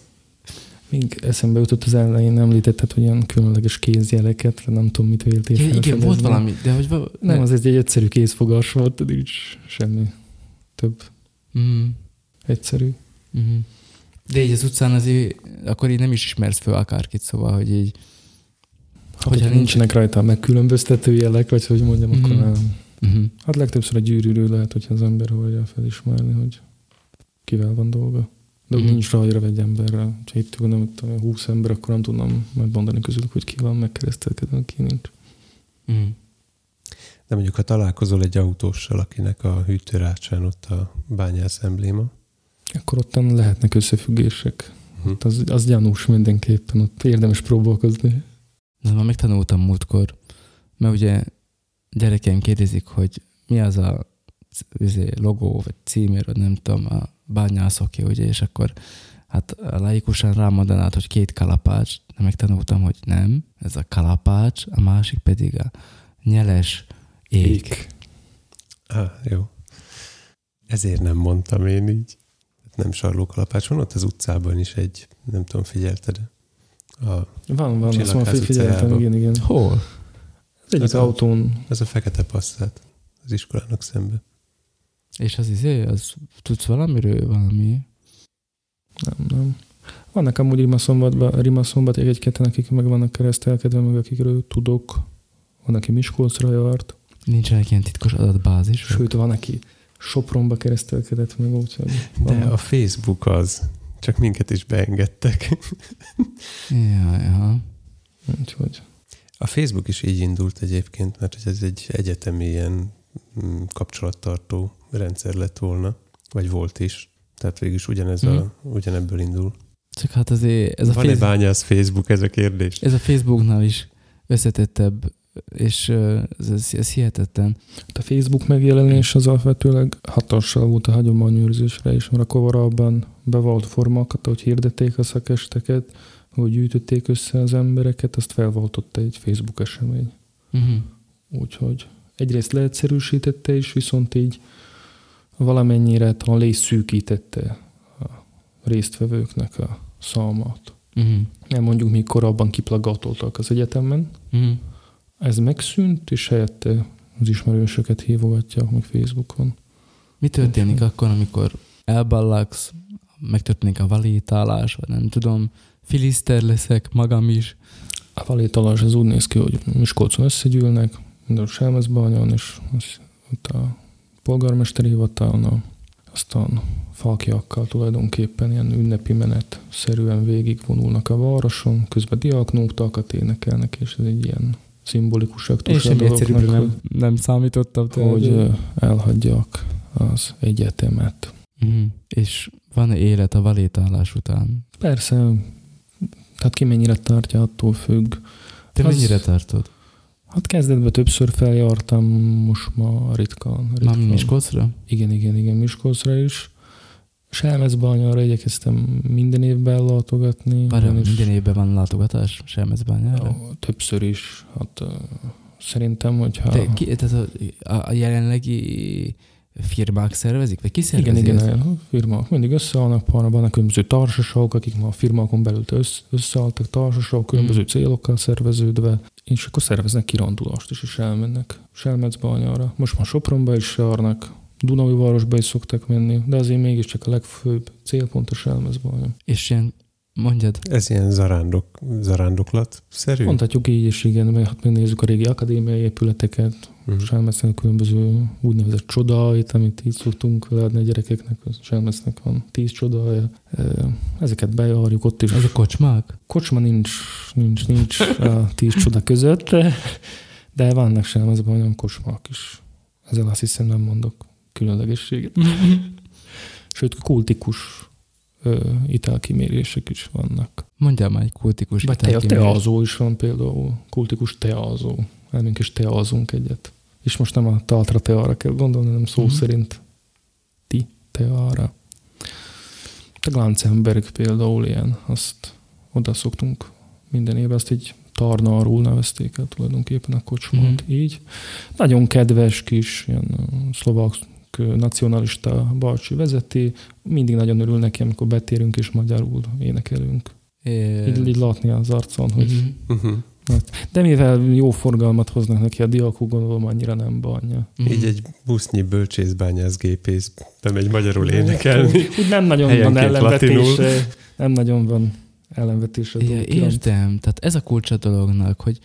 Még eszembe jutott az elején említetted, hogy ilyen különleges kézjeleket, nem tudom, mit véltél Igen, igen, volt valami, de hogy... va- Nem, az egy egyszerű kézfogás volt, de nincs semmi több. Mm, Egyszerű. mm. De így az utcán azért, akkor így nem is ismersz fel akárkit, szóval, hogy így... Hát, Hogyha nincsenek rajta megkülönböztető jelek, vagy hogy mondjam, mm-hmm. akkor nem. Uh-huh. Hát legtöbbször a gyűrűről lehet, hogyha az ember hallja felismerni, hogy kivel van dolga. De Mhm. nincs rajra egy emberre. Ha itt mit tudom, én, 20 ember, akkor nem tudnam majd mondani közülük, hogy ki van megkeresztelkedve, ki nincs. Mm. De mondjuk, ha találkozol egy autóssal, akinek a hűtőrácsán ott a bányász embléma, Akkor ottan lehetnek összefüggések. Hm. Hát az, az gyanús mindenképpen, ott érdemes próbálkozni. De már megtanultam múltkor, mert ugye gyerekeim kérdezik, hogy mi az a izé, logó, vagy címér, vagy nem tudom, a bányászoké, ugye, és akkor hát laikusan rámondanád, hogy két kalapács, de megtanultam, hogy nem, ez a kalapács, a másik pedig a nyeles ég. ég. Á, jó. Ezért nem mondtam én így. Nem sarlókalapács. Van ott az utcában is egy, nem tudom, figyelted a, Van, van, azt már figyeltem, igen, igen. Hol? Az egyik Az a- autón, ez a fekete passzát az iskolának szembe. És az izé, az tudsz valamiről valami? nem, nem. Vannak amúgy Rimaszombatban, Rimaszombaték egy-ketten, akik meg vannak keresztelkedve, meg akikről tudok. Van, aki Miskolcra járt, Nincsenek ilyen titkos adatbázis? sőt, van, aki Sopronba keresztelkedett meg, úgyhogy De van. a Facebook az. Csak minket is beengedtek. (laughs) Ja, ja. úgyhogy A Facebook is így indult egyébként, mert ez egy egyetemi ilyen mm, kapcsolattartó rendszer lett volna, vagy volt is. Tehát végül is ugyanez Mhm. a, ugyanebből indul. Csak hát azért ez a, Van-e Facebook, bányász Facebook, ez a kérdés? ez a Facebooknál is összetettebb, és ez, ez, ez hihetetlen. Hát a Facebook megjelenés az alapvetőleg hatással volt a hagyományőrzésre is, mert a kovarabban bevált formákat, ahogy hirdették a szakesteket, hogy gyűjtötték össze az embereket, azt felváltotta egy Facebook esemény. Uh-huh. Úgyhogy egyrészt leegyszerűsítette is, viszont így valamennyire talán le is szűkítette a résztvevőknek a számát. Uh-huh. Nem mondjuk még korábban kiplagatoltak az egyetemen, Uh-huh. Ez megszűnt, és helyette az ismerősöket hívogatják meg Facebookon. Mi történik akkor, amikor elballagsz, megtörténik a valétálás, vagy nem tudom, filiszter leszek magam is. A valétalás az úgy néz ki, hogy Miskolcon összegyűlnek, minden Selmezbanyon, és az, ott a polgármesteri hivatalnál, aztán falkiakkal tulajdonképpen ilyen ünnepi menet szerűen végigvonulnak a városon, közben diáknótakat énekelnek, és ez egy ilyen szimbolikus Én aktus a semmi egyszerűbbre dolognak, nem, nem számítottam. hogy, hogy ö, elhagyják az egyetemet. uh-huh. És van-e élet a valétálás után? Persze, tehát ki mennyire tartja, attól függ. Te Az- mennyire tartod? Hát kezdetben többször feljártam, most ma ritkán. Már ritkán. Miskolcra? Igen, igen, igen, Miskolcra is. Selmezbányára igyekeztem minden évben látogatni. Várjál, ugyanis- minden évben van látogatás Selmezbányára? Ó, Többször is. Hát szerintem, hogyha... De ki, tehát a, a, jelenlegi firmák szervezik? Vagy ki szervezi igen, igen, a firmák mindig összeállnak, vannak különböző társaságok, akik ma a firmákon belül össze, összeálltak társaságok, különböző Mm. célokkal szerveződve, és akkor szerveznek kirándulást is, és elmennek Selmecbányára. Most már Sopronba is járnak, Dunai városba is szoktak menni, de azért mégiscsak a legfőbb célpont a Selmecbánya. És ilyen, mondjad, Ez ilyen zarándok, zarándoklat szerű? Mondhatjuk így is, igen, mert hát megnézzük a régi akadémiai épületeket, Mhm. Selmecnek különböző úgynevezett csodáit, amit így szoktunk leadni a gyerekeknek, az Selmecnek van tíz csodája. Ezeket bejárjuk ott is. ez a kocsmák? Kocsma nincs, nincs, nincs a tíz csoda között, de vannak Selmecben olyan kocsmák is. Ezzel azt hiszem nem mondok különlegességet. (laughs) Sőt, kultikus ö, italkimérések is vannak. Mondjál már egy kultikus Vagy te, teázó is van például, kultikus teázó. Elmünk is teázunk egyet. És most nem a Tatra teára kell gondolni, hanem szó Mhm. szerint ti teára. A Glanzenberg például ilyen, azt oda szoktunk minden évben, azt így Tarnarul nevezték el tulajdonképpen a kocsmát, Mhm. így. Nagyon kedves kis, ilyen szlovák nacionalista bácsi vezeti, mindig nagyon örül neki, amikor betérünk és magyarul énekelünk. É, Így, így látni az arcon, hogy... Uh-huh. De mivel jó forgalmat hoznak neki a diákok, gondolom annyira nem banja. Mhm. Így egy busznyi bölcsészbányász gépész bemegy magyarul énekelni. Úgy, úgy nem nagyon van ellenvetése. Nem nagyon van ellenvetése. a iránt. értem. Tehát ez a kulcsa dolognak, hogy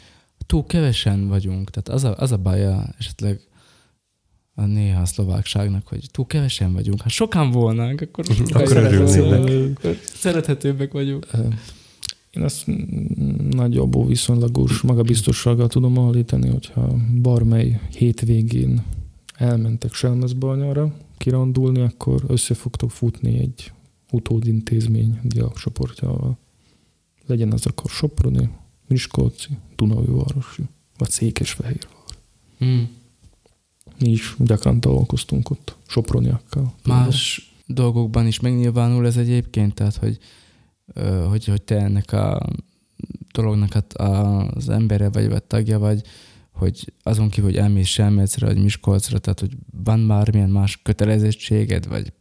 túl kevesen vagyunk. Tehát az a, az a baja esetleg a néha a szlovákságnak, hogy túl kevesen vagyunk. Ha sokan volnánk, akkor, Akkor örülnének. Szerethetőbbek vagyunk. Én ezt mm, nagyjából viszonylagos magabiztossággal tudom állítani, hogyha barmely hétvégén elmentek Selmezbanyára kirandulni, akkor össze fogtok futni egy utódintézmény diákcsoportjával. Legyen az akkor Soproni, Miskolci, Dunaújvárosi, vagy Székesfehérvár. Hmm. Mi is gyakran találkoztunk ott Soproniakkal. Más dolgokban is megnyilvánul ez egyébként, tehát hogy, hogy, hogy te ennek a dolognak hát az embere vagy, vagy tagja vagy, hogy azon kívül, hogy elmész Selmecre, vagy Miskolcra, tehát hogy van bármilyen más kötelezettséged, vagy,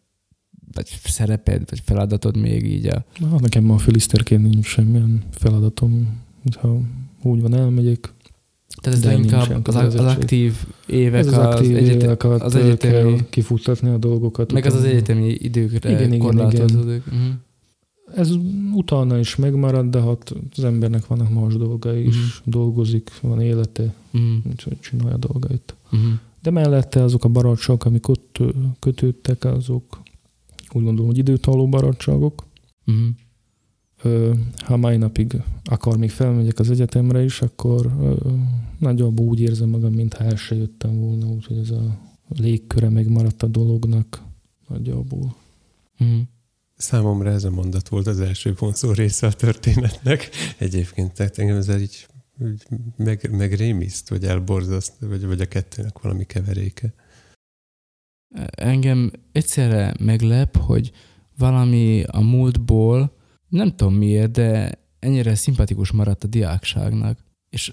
vagy szereped, vagy feladatod még így a... Hát nekem ma filiszterként nincs semmilyen feladatom, hogyha úgy van, elmegyek. Tehát ez inkább az, az aktív évek, Ez az aktív egyete- évek alatt az az egyetemi, kell kifutatni a dolgokat. meg az az utána. egyetemi időkre Igen, igen, korlátozódik. Uh-huh. Ez utána is megmarad, de hát az embernek vannak más dolgai is, Mhm. dolgozik, van élete, Uh-huh. úgyhogy csinálja dolgait. Uh-huh. De mellette azok a barátságok, amik ott kötődtek, azok úgy gondolom, hogy időtálló barátságok. Uh-huh. Ha mai napig akar még felmegyek az egyetemre is, akkor ö, nagyjából úgy érzem magam, mintha el se jöttem volna, úgyhogy ez a légköre megmaradt a dolognak nagyjából. Uh-huh. Számomra ez a mondat volt az első vonzó része a történetnek. Egyébként, tehát engem ez így így meg, meg rémiszt, vagy elborzaszt, vagy, vagy a kettőnek valami keveréke. Engem egyszerre meglep, hogy valami a múltból, nem tudom miért, de ennyire szimpatikus maradt a diákságnak. És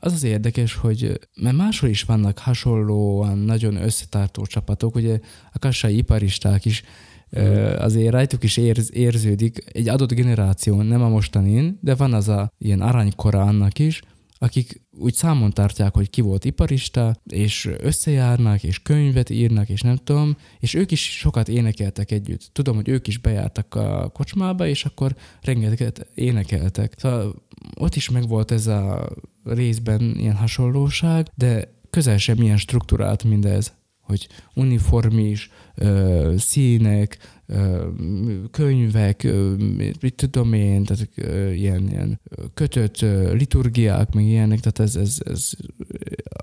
az az érdekes, hogy mert máshol is vannak hasonlóan nagyon összetartó csapatok, ugye a kassai iparisták is ö, azért rajtuk is érz, érződik egy adott generáción, nem a mostanin, de van az a ilyen aranykora annak is, akik úgy számon tartják, hogy ki volt iparista, és összejárnak, és könyvet írnak, és nem tudom, és ők is sokat énekeltek együtt. Tudom, hogy ők is bejártak a kocsmába, és akkor rengeteget énekeltek. Szóval ott is megvolt ez a részben ilyen hasonlóság, de közel sem ilyen struktúrált mindez, hogy uniformis, ö, színek, könyvek, mit tudom én, tehát ilyen, ilyen kötött liturgiák, meg ilyenek, tehát ez, ez, ez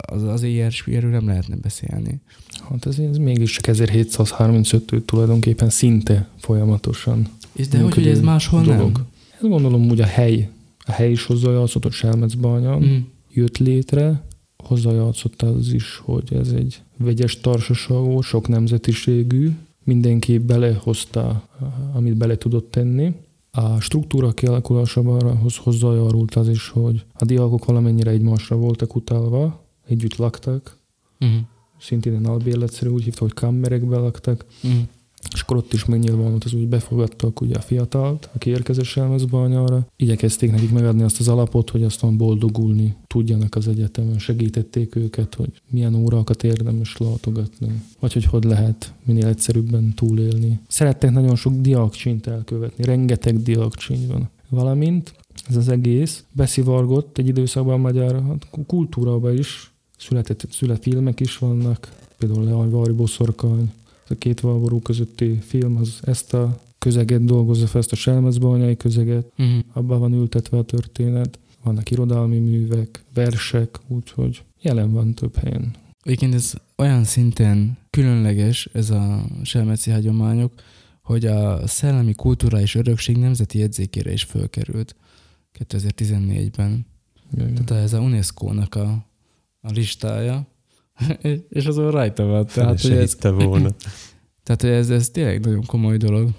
az, az ilyesmiről nem lehetne beszélni. Hát ez, ez mégis csak 1735-től tulajdonképpen szinte folyamatosan És de hogy, hogy ez máshol dolog. nem? Ezt gondolom, hogy a hely, a hely is hozzájátszott, hogy Selmecbanyan Mm. jött létre, hozzájátszott az is, hogy ez egy vegyes társaság sok nemzetiségű, mindenki belehozta, amit bele tudott tenni. A struktúra kialakulásában hoz- hozzájárult az is, hogy a diákok valamennyire egymásra voltak utalva, együtt laktak, Mm. szintén albérletszerű, úgy hívta, hogy kammerekbe laktak, Mm. És akkor ott is megnyilvánult az, úgy befogadtak ugye a fiatalt, aki érkezett Selmezbanyára. Igyekezték nekik megadni azt az alapot, hogy aztán boldogulni tudjanak az egyetemen. Segítették őket, hogy milyen órákat érdemes látogatni, vagy hogy hogy lehet minél egyszerűbben túlélni. Szerettek nagyon sok diákcsint elkövetni, rengeteg diákcsint van. Valamint ez az egész beszivargott egy időszakban a magyar hát, kultúrába is, született, szület filmek is vannak, például Leaj Vari Boszorkány, ez a két valború közötti film az ezt a közeget dolgozza fel, ezt a selmezbanyai közeget, Mm. abban van ültetve a történet, vannak irodalmi művek, versek, úgyhogy jelen van több helyen. Egyébként ez olyan szinten különleges, ez a selmeci hagyományok, hogy a szellemi kultúra és örökség nemzeti jegyzékére is fölkerült 2014-ben. Tehát ez a UNESCO-nak a, a listája, (laughs) és azon rajta van. Tehát, hogy ez, hitte volna. (clears throat) tehát hogy ez, ez tényleg nagyon komoly dolog.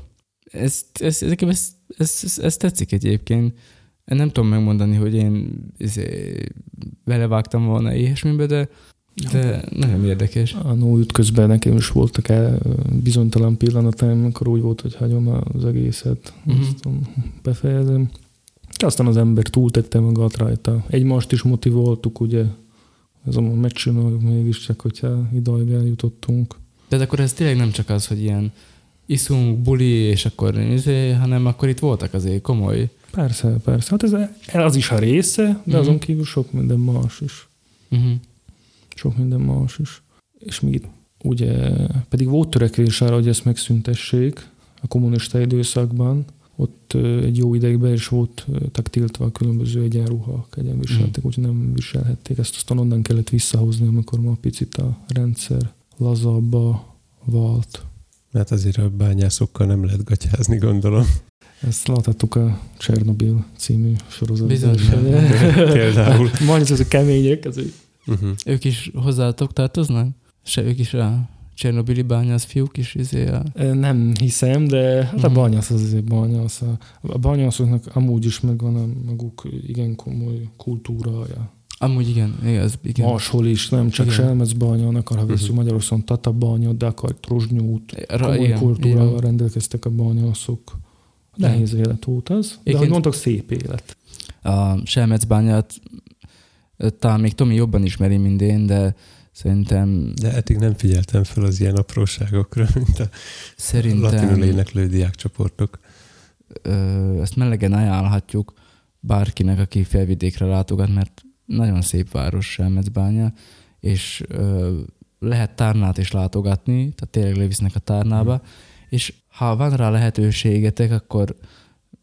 Ez, ez, ez, ez, ez, ez, ez tetszik egyébként. Nem tudom megmondani, hogy én izé, belevágtam volna ilyesmibe, de, de nagyon érdekes. A no ütközben nekem is voltak el bizonytalan pillanataim, amikor úgy volt, hogy hagyom az egészet, Mhm. aztán befejezem. Aztán az ember túltette magát rajta. Egymást is motivoltuk, ugye, ez a megcsináljuk mégiscsak, hogyha idáig eljutottunk. De akkor ez tényleg nem csak az, hogy ilyen iszunk, buli, és akkor izé, hanem akkor itt voltak azért komoly. Persze, persze. Hát ez az is a része, de Mhm. azon kívül sok minden más is. Uh-huh. Sok minden más is. És még itt ugye pedig volt törekvés arra, hogy ezt megszüntessék a kommunista időszakban. Ott egy jó ideig be is voltak tiltva a különböző egyenruhak, egyenviseltek, Mm. úgyhogy nem viselhették. Ezt aztán onnan kellett visszahozni, amikor ma picit a rendszer lazabba valt. Mert azért a bányászokkal nem lehet gatyázni, gondolom. Ezt láthattuk a Csernobil című sorozatban. Bizony. (laughs) Például. Majd ez a kemények, ez egy Uh-huh. Ők is hozzátok tartoznak? Se ők is a Csernobili bányász fiúk is izé a... Nem hiszem, de hát a Mhm. bányász az azért bányász. A, bányászoknak amúgy is megvan a maguk igen komoly kultúrája. Amúgy igen, igaz, igen. Máshol is, nem csak Igen. Selmec bányának, ha veszünk Mhm. Magyarországon Tata bánya, de akar Trozsnyút, komoly igen, kultúrával igen. rendelkeztek a bányászok. Nehéz élet volt az, de Igen. ahogy mondtak, szép élet. A Selmec bányát ö, talán még Tomi jobban ismeri, mint én, de szerintem, De eddig nem figyeltem fel az ilyen apróságokra, (laughs) mint a latinul szerintem éneklő diákcsoportok. ö, ezt melegen ajánlhatjuk bárkinek, aki felvidékre látogat, mert nagyon szép város Selmecbánya, és ö, lehet Tárnát is látogatni, tehát tényleg levisznek a Tárnába, és ha van rá lehetőségetek, akkor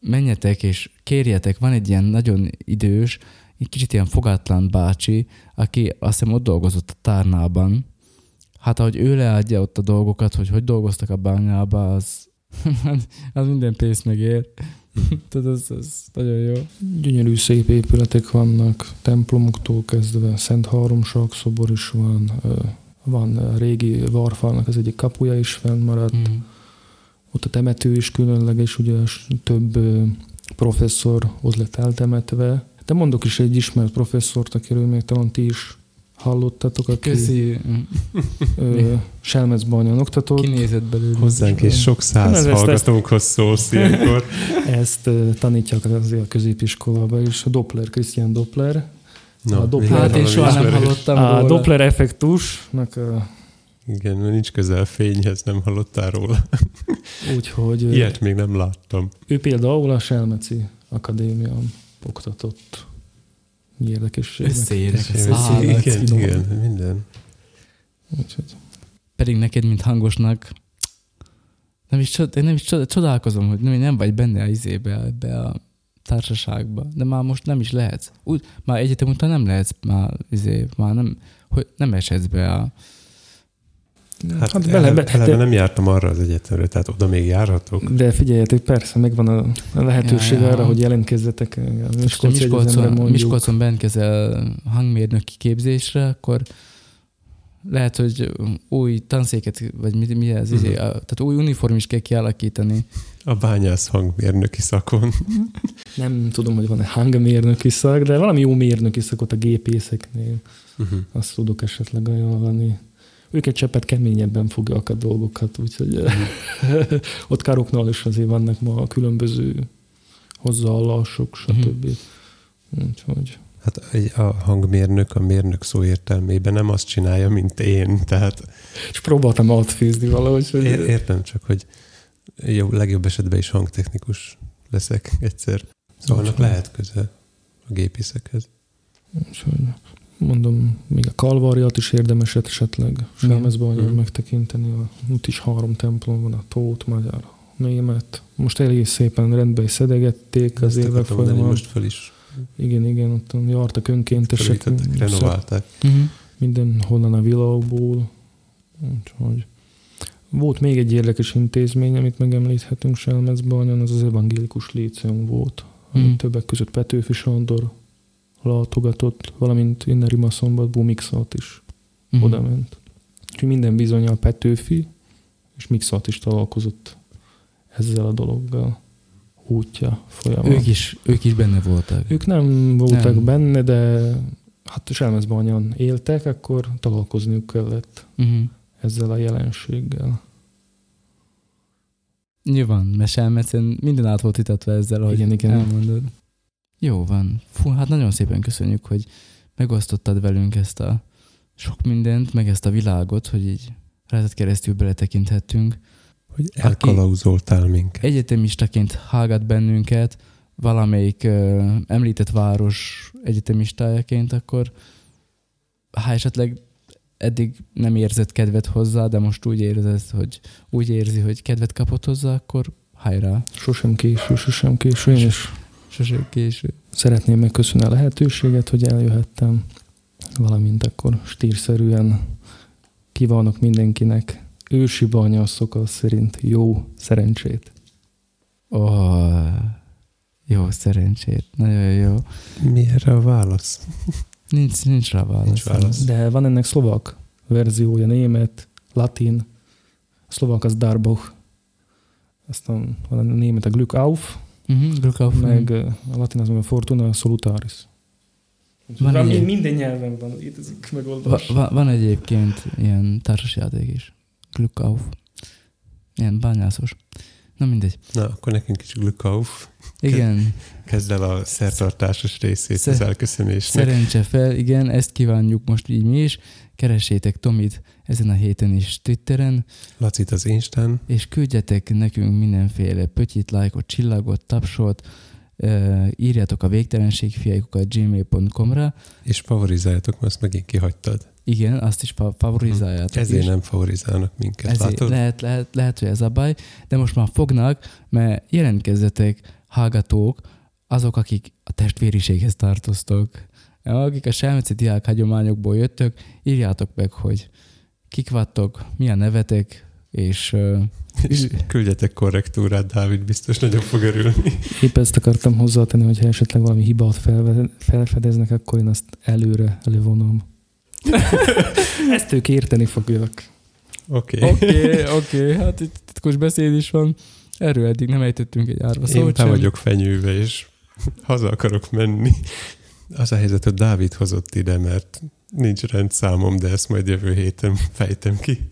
menjetek és kérjetek, van egy ilyen nagyon idős, egy kicsit ilyen fogatlan bácsi, aki azt hiszem ott dolgozott a Tárnában. Hát ahogy ő leadja ott a dolgokat, hogy hogy dolgoztak a bányába, az, (laughs) az minden pénzt megér. (laughs) Tehát az, az nagyon jó. Gyönyörű szép épületek vannak, templomoktól kezdve, Szent Háromság szobor is van, van régi varfalnak az egyik kapuja is fennmaradt, Mm. ott a temető is különleges, ugye több professzor ott lett eltemetve. De mondok is egy ismert professzort, akiről még talán ti is hallottatok, aki Köszi. ö, Selmecbanyan oktatott. Kinézett belőle. Hozzánk és sok száz ezt- hallgatónkhoz szólsz ilyenkor. (laughs) Ezt ö, tanítják azért a középiskolában is. Doppler, Christian Doppler. Na, A Doppler- Hát én soha nem hallottam A róla. Doppler effektusnak ö, Igen, mert nincs közel fényhez, nem hallottál róla. úgyhogy Ilyet még nem láttam. ő például a Selmeci Akadémián oktatott. Érdekesség. Összeérek Igen, a szállat. igen, finom. igen, minden. Úgyhogy Pedig neked, mint hangosnak, nem is, csod, én nem is csod, csodálkozom, hogy nem, nem vagy benne a izébe, ebbe a társaságba. De már most nem is lehetsz. Úgy, már egyetem után nem lehetsz már, izé, már nem, hogy nem eshetsz be a... Hát, Hát bele- eleve, be- eleve de- nem jártam arra az egyetemre, tehát oda még járhatok. De figyeljetek, persze, megvan a, a lehetőség Ja, ja. arra, hogy jelentkezzetek. Egyetemre Miskolcon, mondjuk. Miskolcon bentkezel hangmérnöki képzésre, akkor lehet, hogy új tanszéket, vagy mi, mi ez, izé, Mhm. a, tehát új uniform is kell kialakítani. A bányász hangmérnöki szakon. (laughs) Nem tudom, hogy van-e hangmérnöki szak, de valami jó mérnöki szakot a gépészeknél. Uh-huh. Azt tudok esetleg ajánlani. Ők egy cseppet keményebben fogják a dolgokat, úgyhogy (laughs) ott károknál is azért vannak ma a különböző hozzáállások, stb. Úgyhogy Hát a hangmérnök a mérnök szó értelmében nem azt csinálja, mint én. Tehát és próbáltam átfűzni valahogy, hogy ér- értem csak, hogy jó, legjobb esetben is hangtechnikus leszek egyszer. Szóval annak lehet köze a gépészekhez. Úgyhogy mondom, még a kalváriát is érdemes esetleg Selmezbányán Mhm. megtekinteni. A, ott is három templom van, a Tóth, Magyar, Német. Most elég szépen rendbe is szedegették az Ezt évek folyamán. most fel is Igen, igen, ott jártak önkéntesek. renoválták. Uh-huh. mindenhonnan a világból. Úgyhogy volt még egy érdekes intézmény, amit megemlíthetünk Selmecbanyan, az az evangélikus líceum volt. Mm. Mm. Többek között Petőfi Sándor látogatott, valamint innen Rimaszombat Bumixat is mm. oda ment. Úgyhogy minden bizony a Petőfi és Mixat is találkozott ezzel a dologgal útja folyamán. Ők is, ők is benne voltak. Ők nem voltak Nem. benne, de hát Selmecbanyan éltek, akkor találkozniuk kellett Uh-huh. ezzel a jelenséggel. Nyilván, meselmecen minden át volt itatva ezzel, ahogy Igen, igen. elmondod. Jó van. Fú, hát nagyon szépen köszönjük, hogy megosztottad velünk ezt a sok mindent, meg ezt a világot, hogy így rajtad keresztül beletekinthettünk. Hogy elkalauzoltál minket. Egyetemistaként hallgat bennünket, valamelyik ö, említett város egyetemistájaként, akkor ha esetleg eddig nem érzett kedvet hozzá, de most úgy érzed, hogy úgy érzi, hogy kedvet kapott hozzá, akkor hajrá. Sosem késő, sosem késő. Én is Sose késő. szeretném megköszönni a lehetőséget, hogy eljöhettem, valamint akkor stírszerűen kívánok mindenkinek ősi banya szokás szerint jó szerencsét. Ó, jó, szerencsét. Nagyon jó. Mi erre a válasz? Nincs, nincs rá válasz. Nincs válasz. De van ennek szlovak verziója, német, latin. A szlovak az Darboch. Aztán van a német a Glück auf, Uh-huh, meg a latin az a Fortuna Salutaris. Van egy- minden nyelven van, létezik Va, megoldás. va, van egyébként ilyen társasjáték is. Glück auf. Ilyen bányászos. Na mindegy. Na, akkor nekünk is glückauf. Igen, Kezd el a szertartásos részét Szer- az elköszönésnek. szerencse fel, igen, ezt kívánjuk most így mi is. Keressétek Tomit ezen a héten is Twitteren, Lacit az Instán. és küldjetek nekünk mindenféle pötyit, lájkot, csillagot, tapsot, uh, írjátok a végtelenségfiaikokat gmail.com-ra. És favorizáljátok, mert azt megint kihagytad. Igen, azt is fa- favorizáljátok Ezért is. nem favorizálnak minket. Ezért Látod? lehet, lehet, lehet, hogy ez a baj, de most már fognak, mert jelentkezzetek hallgatók, azok, akik a testvériséghez tartoztok. Akik a Selmeci diák hagyományokból jöttök, írjátok meg, hogy kik vagytok, mi a nevetek, és És küldjetek korrektúrát, Dávid biztos nagyon fog örülni. Épp ezt akartam hozzátenni, hogy ha esetleg valami hibát felfedeznek, akkor én azt előre elővonom. (laughs) ezt ők érteni fogják. Oké. Okay. Oké, oké, hát itt titkos beszéd is van. Erről eddig nem ejtettünk egy árva Én szót be sem. vagyok fenyőve, és haza akarok menni. Az a helyzet, hogy Dávid hozott ide, mert nincs rendszámom, de ezt majd jövő héten fejtem ki.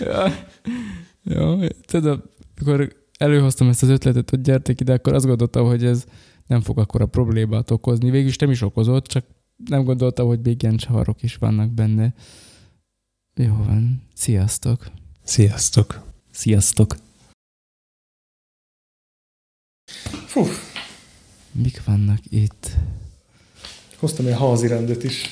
Ja. (laughs) Jó, tudod, amikor előhoztam ezt az ötletet, hogy gyertek ide, akkor azt gondoltam, hogy ez nem fog akkora problémát okozni. Végülis nem is okozott, csak nem gondoltam, hogy még ilyen csavarok is vannak benne. Jó van. Sziasztok! Sziasztok! Sziasztok! Mik vannak itt? Hoztam egy házi rendet is.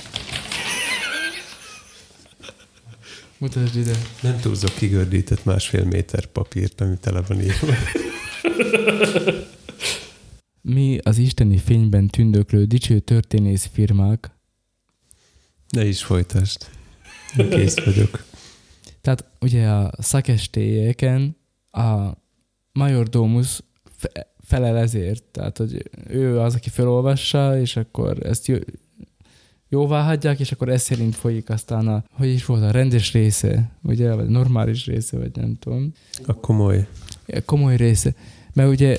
Mutasd ide. Nem túlzok kigördített másfél méter papírt, ami tele van írva. Mi az isteni fényben tündöklő dicső történész firmák, Ne is folytasd. Én Kész vagyok. Tehát ugye a szakestélyeken a majordomus fe- felel ezért, tehát hogy ő az, aki felolvassa, és akkor ezt jó, jóvá hagyják, és akkor ez szerint folyik aztán a, hogy is volt a rendes része, ugye, vagy normális része, vagy nem tudom, A komoly. a komoly része. Mert ugye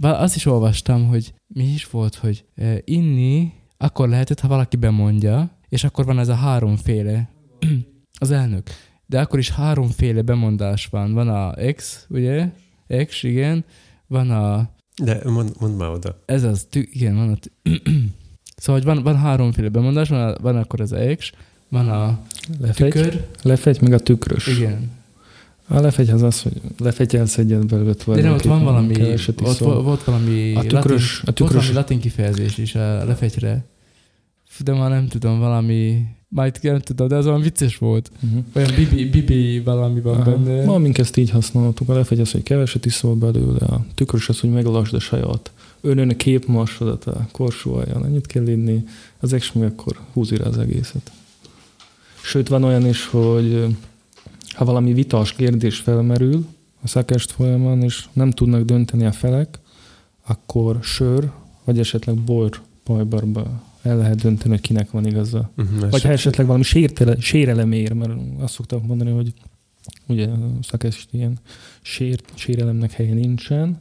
azt is olvastam, hogy mi is volt, hogy eh, inni akkor lehetett, ha valaki bemondja, és akkor van ez a háromféle, (clears throat) az elnök. De akkor is háromféle bemondás van. Van a ex, ugye? Ex, igen. Van a, De mond, mondd már oda. ez az, tü, igen, van a, tü, (clears throat) szóval, hogy van, van háromféle bemondás, van, a, van akkor az ex, van a Lefegy, tükör, lefegy meg a tükrös. igen. A lefegy az az, hogy lefegyelsz egyet belőle De nem, ott van valami, ott vo- volt valami A tükrös- latin, a tükrös- volt valami latin kifejezés is a lefegyre. De már nem tudom, valami, majd nem tudom, de az olyan vicces volt. Uh-huh. Olyan bibi, bibi valami van benne. Ma mink ezt így használtuk. A lefegy az, hogy keveset iszol belőle. A tükrös az, hogy meglasd a saját önön a képmasodat a korsó alján. Ennyit kell inni. Az ex meg akkor húzi rá az egészet. Sőt, van olyan is, hogy ha valami vitás kérdés felmerül a szakest folyamán, és nem tudnak dönteni a felek, akkor sör, vagy esetleg bor pajbarba el lehet dönteni, hogy kinek van igaza. Uh-huh, Vagy ha esetleg valami sértele, sérelem ér, mert azt szoktam mondani, hogy ugye a szakest ilyen sér, sérelemnek helye nincsen,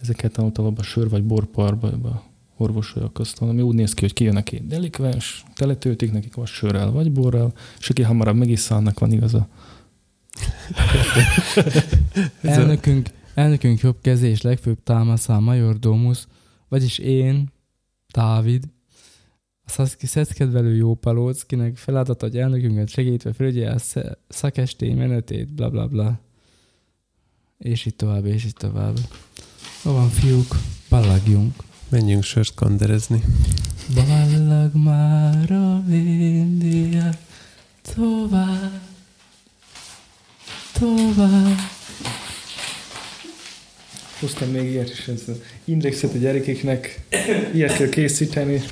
ezeket általában sör vagy borparba orvosolják aztán, ami úgy néz ki, hogy kijön neki delikvens, teletöltik nekik vagy sörrel, vagy borral, és aki hamarabb megissza, annak van igaza. (laughs) A- Elnökünk, elnökünk jobb keze és legfőbb támasza a Major Domus, vagyis én, Dávid, szak- szeszkedvelő jó palóc, kinek feladat, hogy elnökünket segítve felügyelje a szakestély menetét, bla bla bla. És így tovább, és így tovább. Jó van, fiúk, ballagjunk. Menjünk sört kanderezni. Ballag már a India tovább, tovább. Hoztam még ilyet is, ez indexet a gyerekeknek, ilyet kell készíteni.